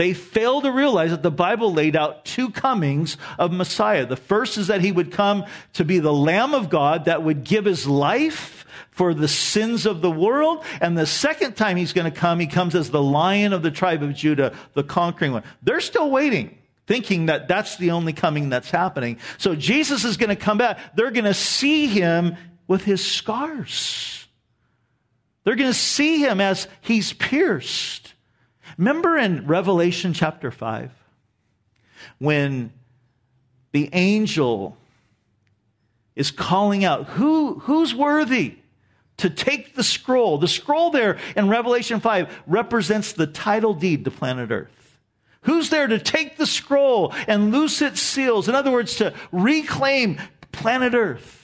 They fail to realize that the Bible laid out two comings of Messiah. The first is that he would come to be the Lamb of God that would give his life for the sins of the world. And the second time he's going to come, he comes as the Lion of the tribe of Judah, the conquering one. They're still waiting thinking that that's the only coming that's happening. So Jesus is going to come back. They're going to see him with his scars. They're going to see him as he's pierced. Remember in Revelation chapter 5 when the angel is calling out, Who, who's worthy? To take the scroll. The scroll there in Revelation 5 represents the title deed to planet Earth. Who's there to take the scroll and loose its seals? In other words, to reclaim planet Earth.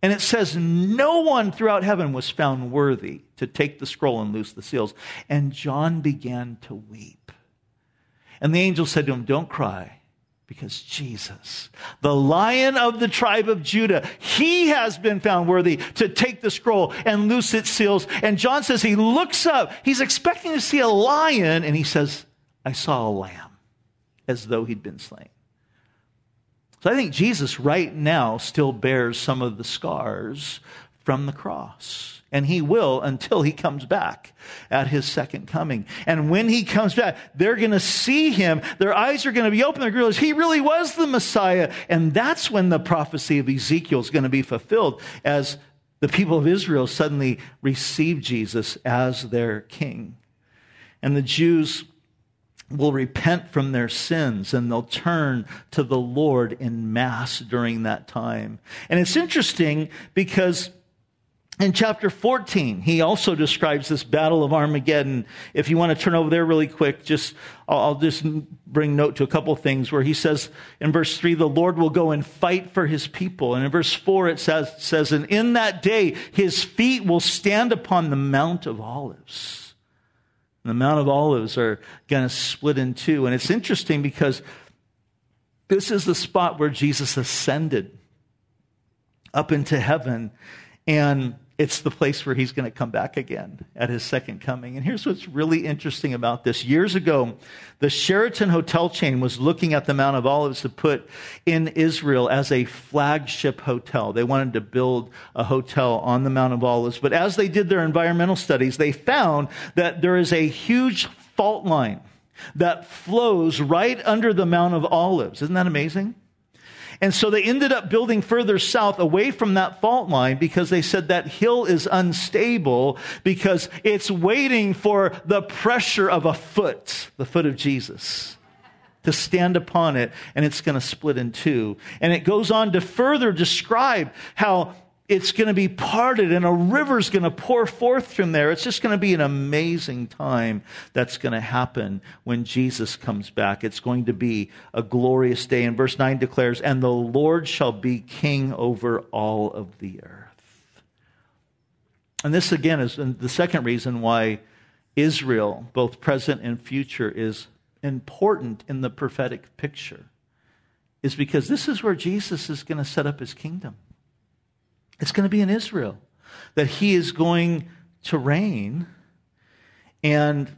And it says, no one throughout heaven was found worthy to take the scroll and loose the seals. And John began to weep. And the angel said to him, Don't cry, because Jesus, the lion of the tribe of Judah, he has been found worthy to take the scroll and loose its seals. And John says he looks up, he's expecting to see a lion, and he says, I saw a lamb as though he'd been slain. So I think Jesus right now still bears some of the scars from the cross. And he will until he comes back at his second coming. And when he comes back, they're going to see him. Their eyes are going to be open. They're going to realize he really was the Messiah. And that's when the prophecy of Ezekiel is going to be fulfilled as the people of Israel suddenly receive Jesus as their king. And the Jews will repent from their sins and they'll turn to the Lord in mass during that time. And it's interesting because in chapter 14, he also describes this battle of Armageddon. If you want to turn over there really quick, just, I'll, just bring note to a couple things where he says in verse 3, the Lord will go and fight for his people. And in verse 4, it says, says, and in that day, his feet will stand upon the Mount of Olives. The Mount of Olives are going to split in two. And it's interesting because this is the spot where Jesus ascended up into heaven. And it's the place where he's going to come back again at his second coming. And here's what's really interesting about this. Years ago, the Sheraton hotel chain was looking at the Mount of Olives to put in Israel as a flagship hotel. They wanted to build a hotel on the Mount of Olives. But as they did their environmental studies, they found that there is a huge fault line that flows right under the Mount of Olives. Isn't that amazing? And so they ended up building further south away from that fault line because they said that hill is unstable because it's waiting for the pressure of a foot, the foot of Jesus to stand upon it and it's going to split in two. And it goes on to further describe how it's going to be parted and a river's going to pour forth from there. It's just going to be an amazing time that's going to happen when Jesus comes back. It's going to be a glorious day. And verse 9 declares, And the Lord shall be king over all of the earth. And this, again, is the second reason why Israel, both present and future, is important in the prophetic picture. is because this is where Jesus is going to set up his kingdom. It's going to be in Israel that he is going to reign, and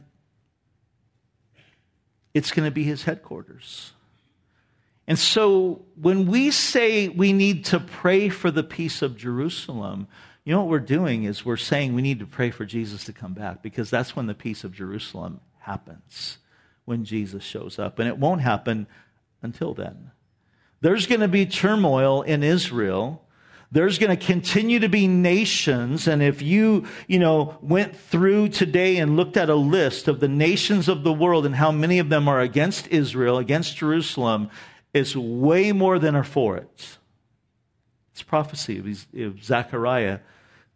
it's going to be his headquarters. And so when we say we need to pray for the peace of Jerusalem, you know what we're doing is we're saying we need to pray for Jesus to come back because that's when the peace of Jerusalem happens, when Jesus shows up. And it won't happen until then. There's going to be turmoil in Israel. There's going to continue to be nations. And if you, you know, went through today and looked at a list of the nations of the world and how many of them are against Israel, against Jerusalem, it's way more than are for it. It's prophecy of, of Zechariah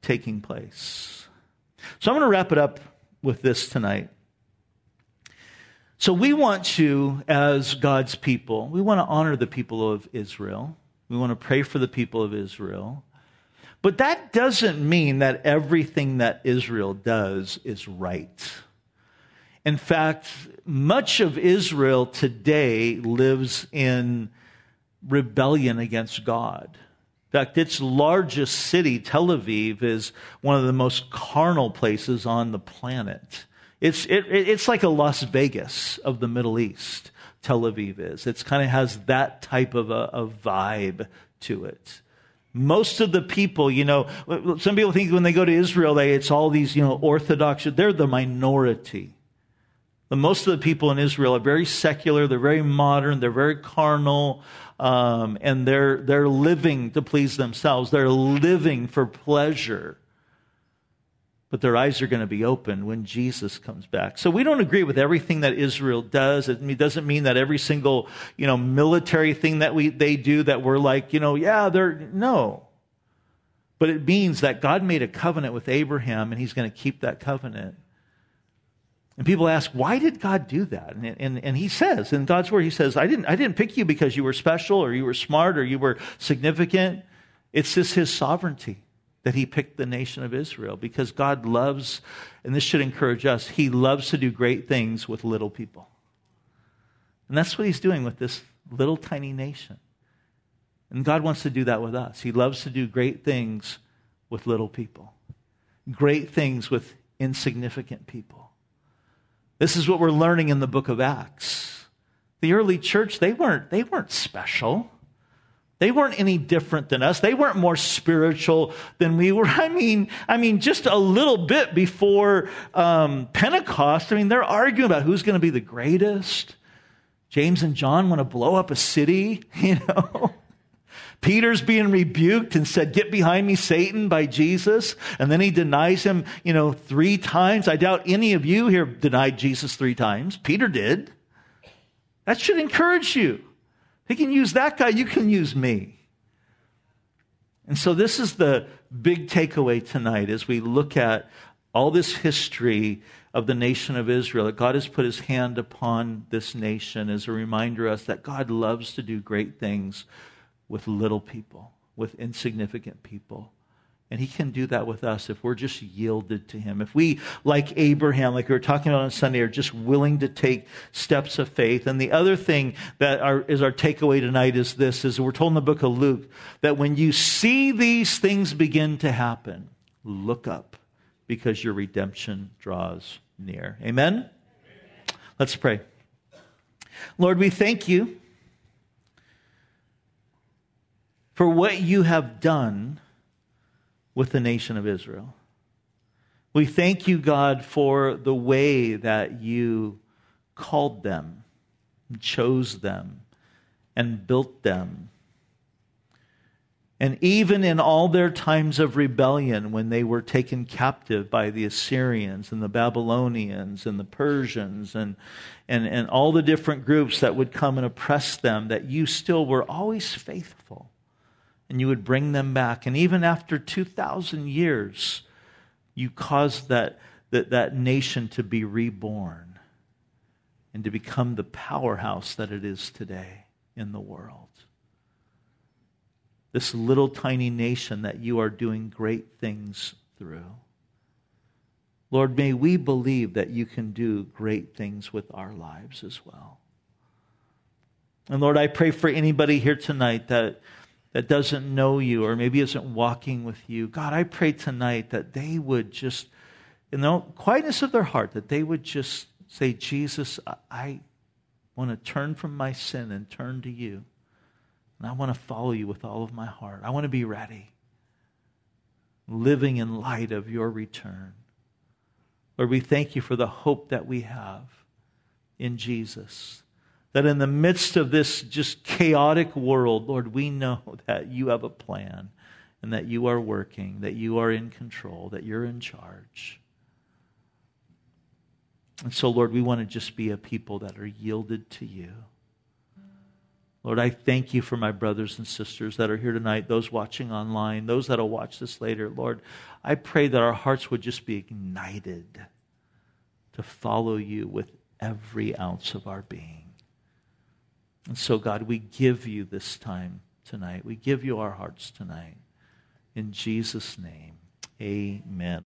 taking place. So I'm going to wrap it up with this tonight. So we want to, as God's people, we want to honor the people of Israel. We want to pray for the people of Israel. But that doesn't mean that everything that Israel does is right. In fact, much of Israel today lives in rebellion against God. In fact, its largest city, Tel Aviv, is one of the most carnal places on the planet. It's, it, it's like a Las Vegas of the Middle East, Tel Aviv is. It kind of has that type of a, a vibe to it. Most of the people, you know, some people think when they go to Israel, they, it's all these, you know, Orthodox, they're the minority. The most of the people in Israel are very secular, they're very modern, they're very carnal, um, and they're, they're living to please themselves. They're living for pleasure but their eyes are going to be open when Jesus comes back. So we don't agree with everything that Israel does. It doesn't mean that every single, you know, military thing that we, they do that we're like, you know, yeah, they're, no. But it means that God made a covenant with Abraham and he's going to keep that covenant. And people ask, why did God do that? And, and, and he says, in God's word, he says, I didn't, I didn't pick you because you were special or you were smart or you were significant. It's just his sovereignty that he picked the nation of Israel because God loves, and this should encourage us, he loves to do great things with little people. And that's what he's doing with this little tiny nation. And God wants to do that with us. He loves to do great things with little people, great things with insignificant people. This is what we're learning in the book of Acts. The early church, they weren't, they weren't special. They weren't any different than us. They weren't more spiritual than we were. I mean, I mean, just a little bit before um, Pentecost. I mean, they're arguing about who's going to be the greatest. James and John want to blow up a city, you know. Peter's being rebuked and said, Get behind me, Satan, by Jesus. And then he denies him, you know, three times. I doubt any of you here denied Jesus three times. Peter did. That should encourage you. He can use that guy, you can use me. And so, this is the big takeaway tonight as we look at all this history of the nation of Israel, that God has put his hand upon this nation as a reminder us that God loves to do great things with little people, with insignificant people. And he can do that with us if we're just yielded to him. If we, like Abraham, like we were talking about on Sunday, are just willing to take steps of faith. And the other thing that our, is our takeaway tonight is this, is we're told in the book of Luke that when you see these things begin to happen, look up because your redemption draws near. Amen? Amen. Let's pray. Lord, we thank you for what you have done with the nation of Israel. We thank you, God, for the way that you called them, chose them, and built them. And even in all their times of rebellion, when they were taken captive by the Assyrians and the Babylonians and the Persians and, and, and all the different groups that would come and oppress them, that you still were always faithful and you would bring them back. And even after 2,000 years, you caused that, that, that nation to be reborn and to become the powerhouse that it is today in the world. This little tiny nation that you are doing great things through. Lord, may we believe that you can do great things with our lives as well. And Lord, I pray for anybody here tonight that, that doesn't know you or maybe isn't walking with you. God, I pray tonight that they would just, in the quietness of their heart, that they would just say, Jesus, I want to turn from my sin and turn to you. And I want to follow you with all of my heart. I want to be ready, living in light of your return. Lord, we thank you for the hope that we have in Jesus. That in the midst of this just chaotic world, Lord, we know that you have a plan and that you are working, that you are in control, that you're in charge. And so, Lord, we want to just be a people that are yielded to you. Lord, I thank you for my brothers and sisters that are here tonight, those watching online, those that will watch this later. Lord, I pray that our hearts would just be ignited to follow you with every ounce of our being. And so, God, we give you this time tonight. We give you our hearts tonight. In Jesus' name, amen.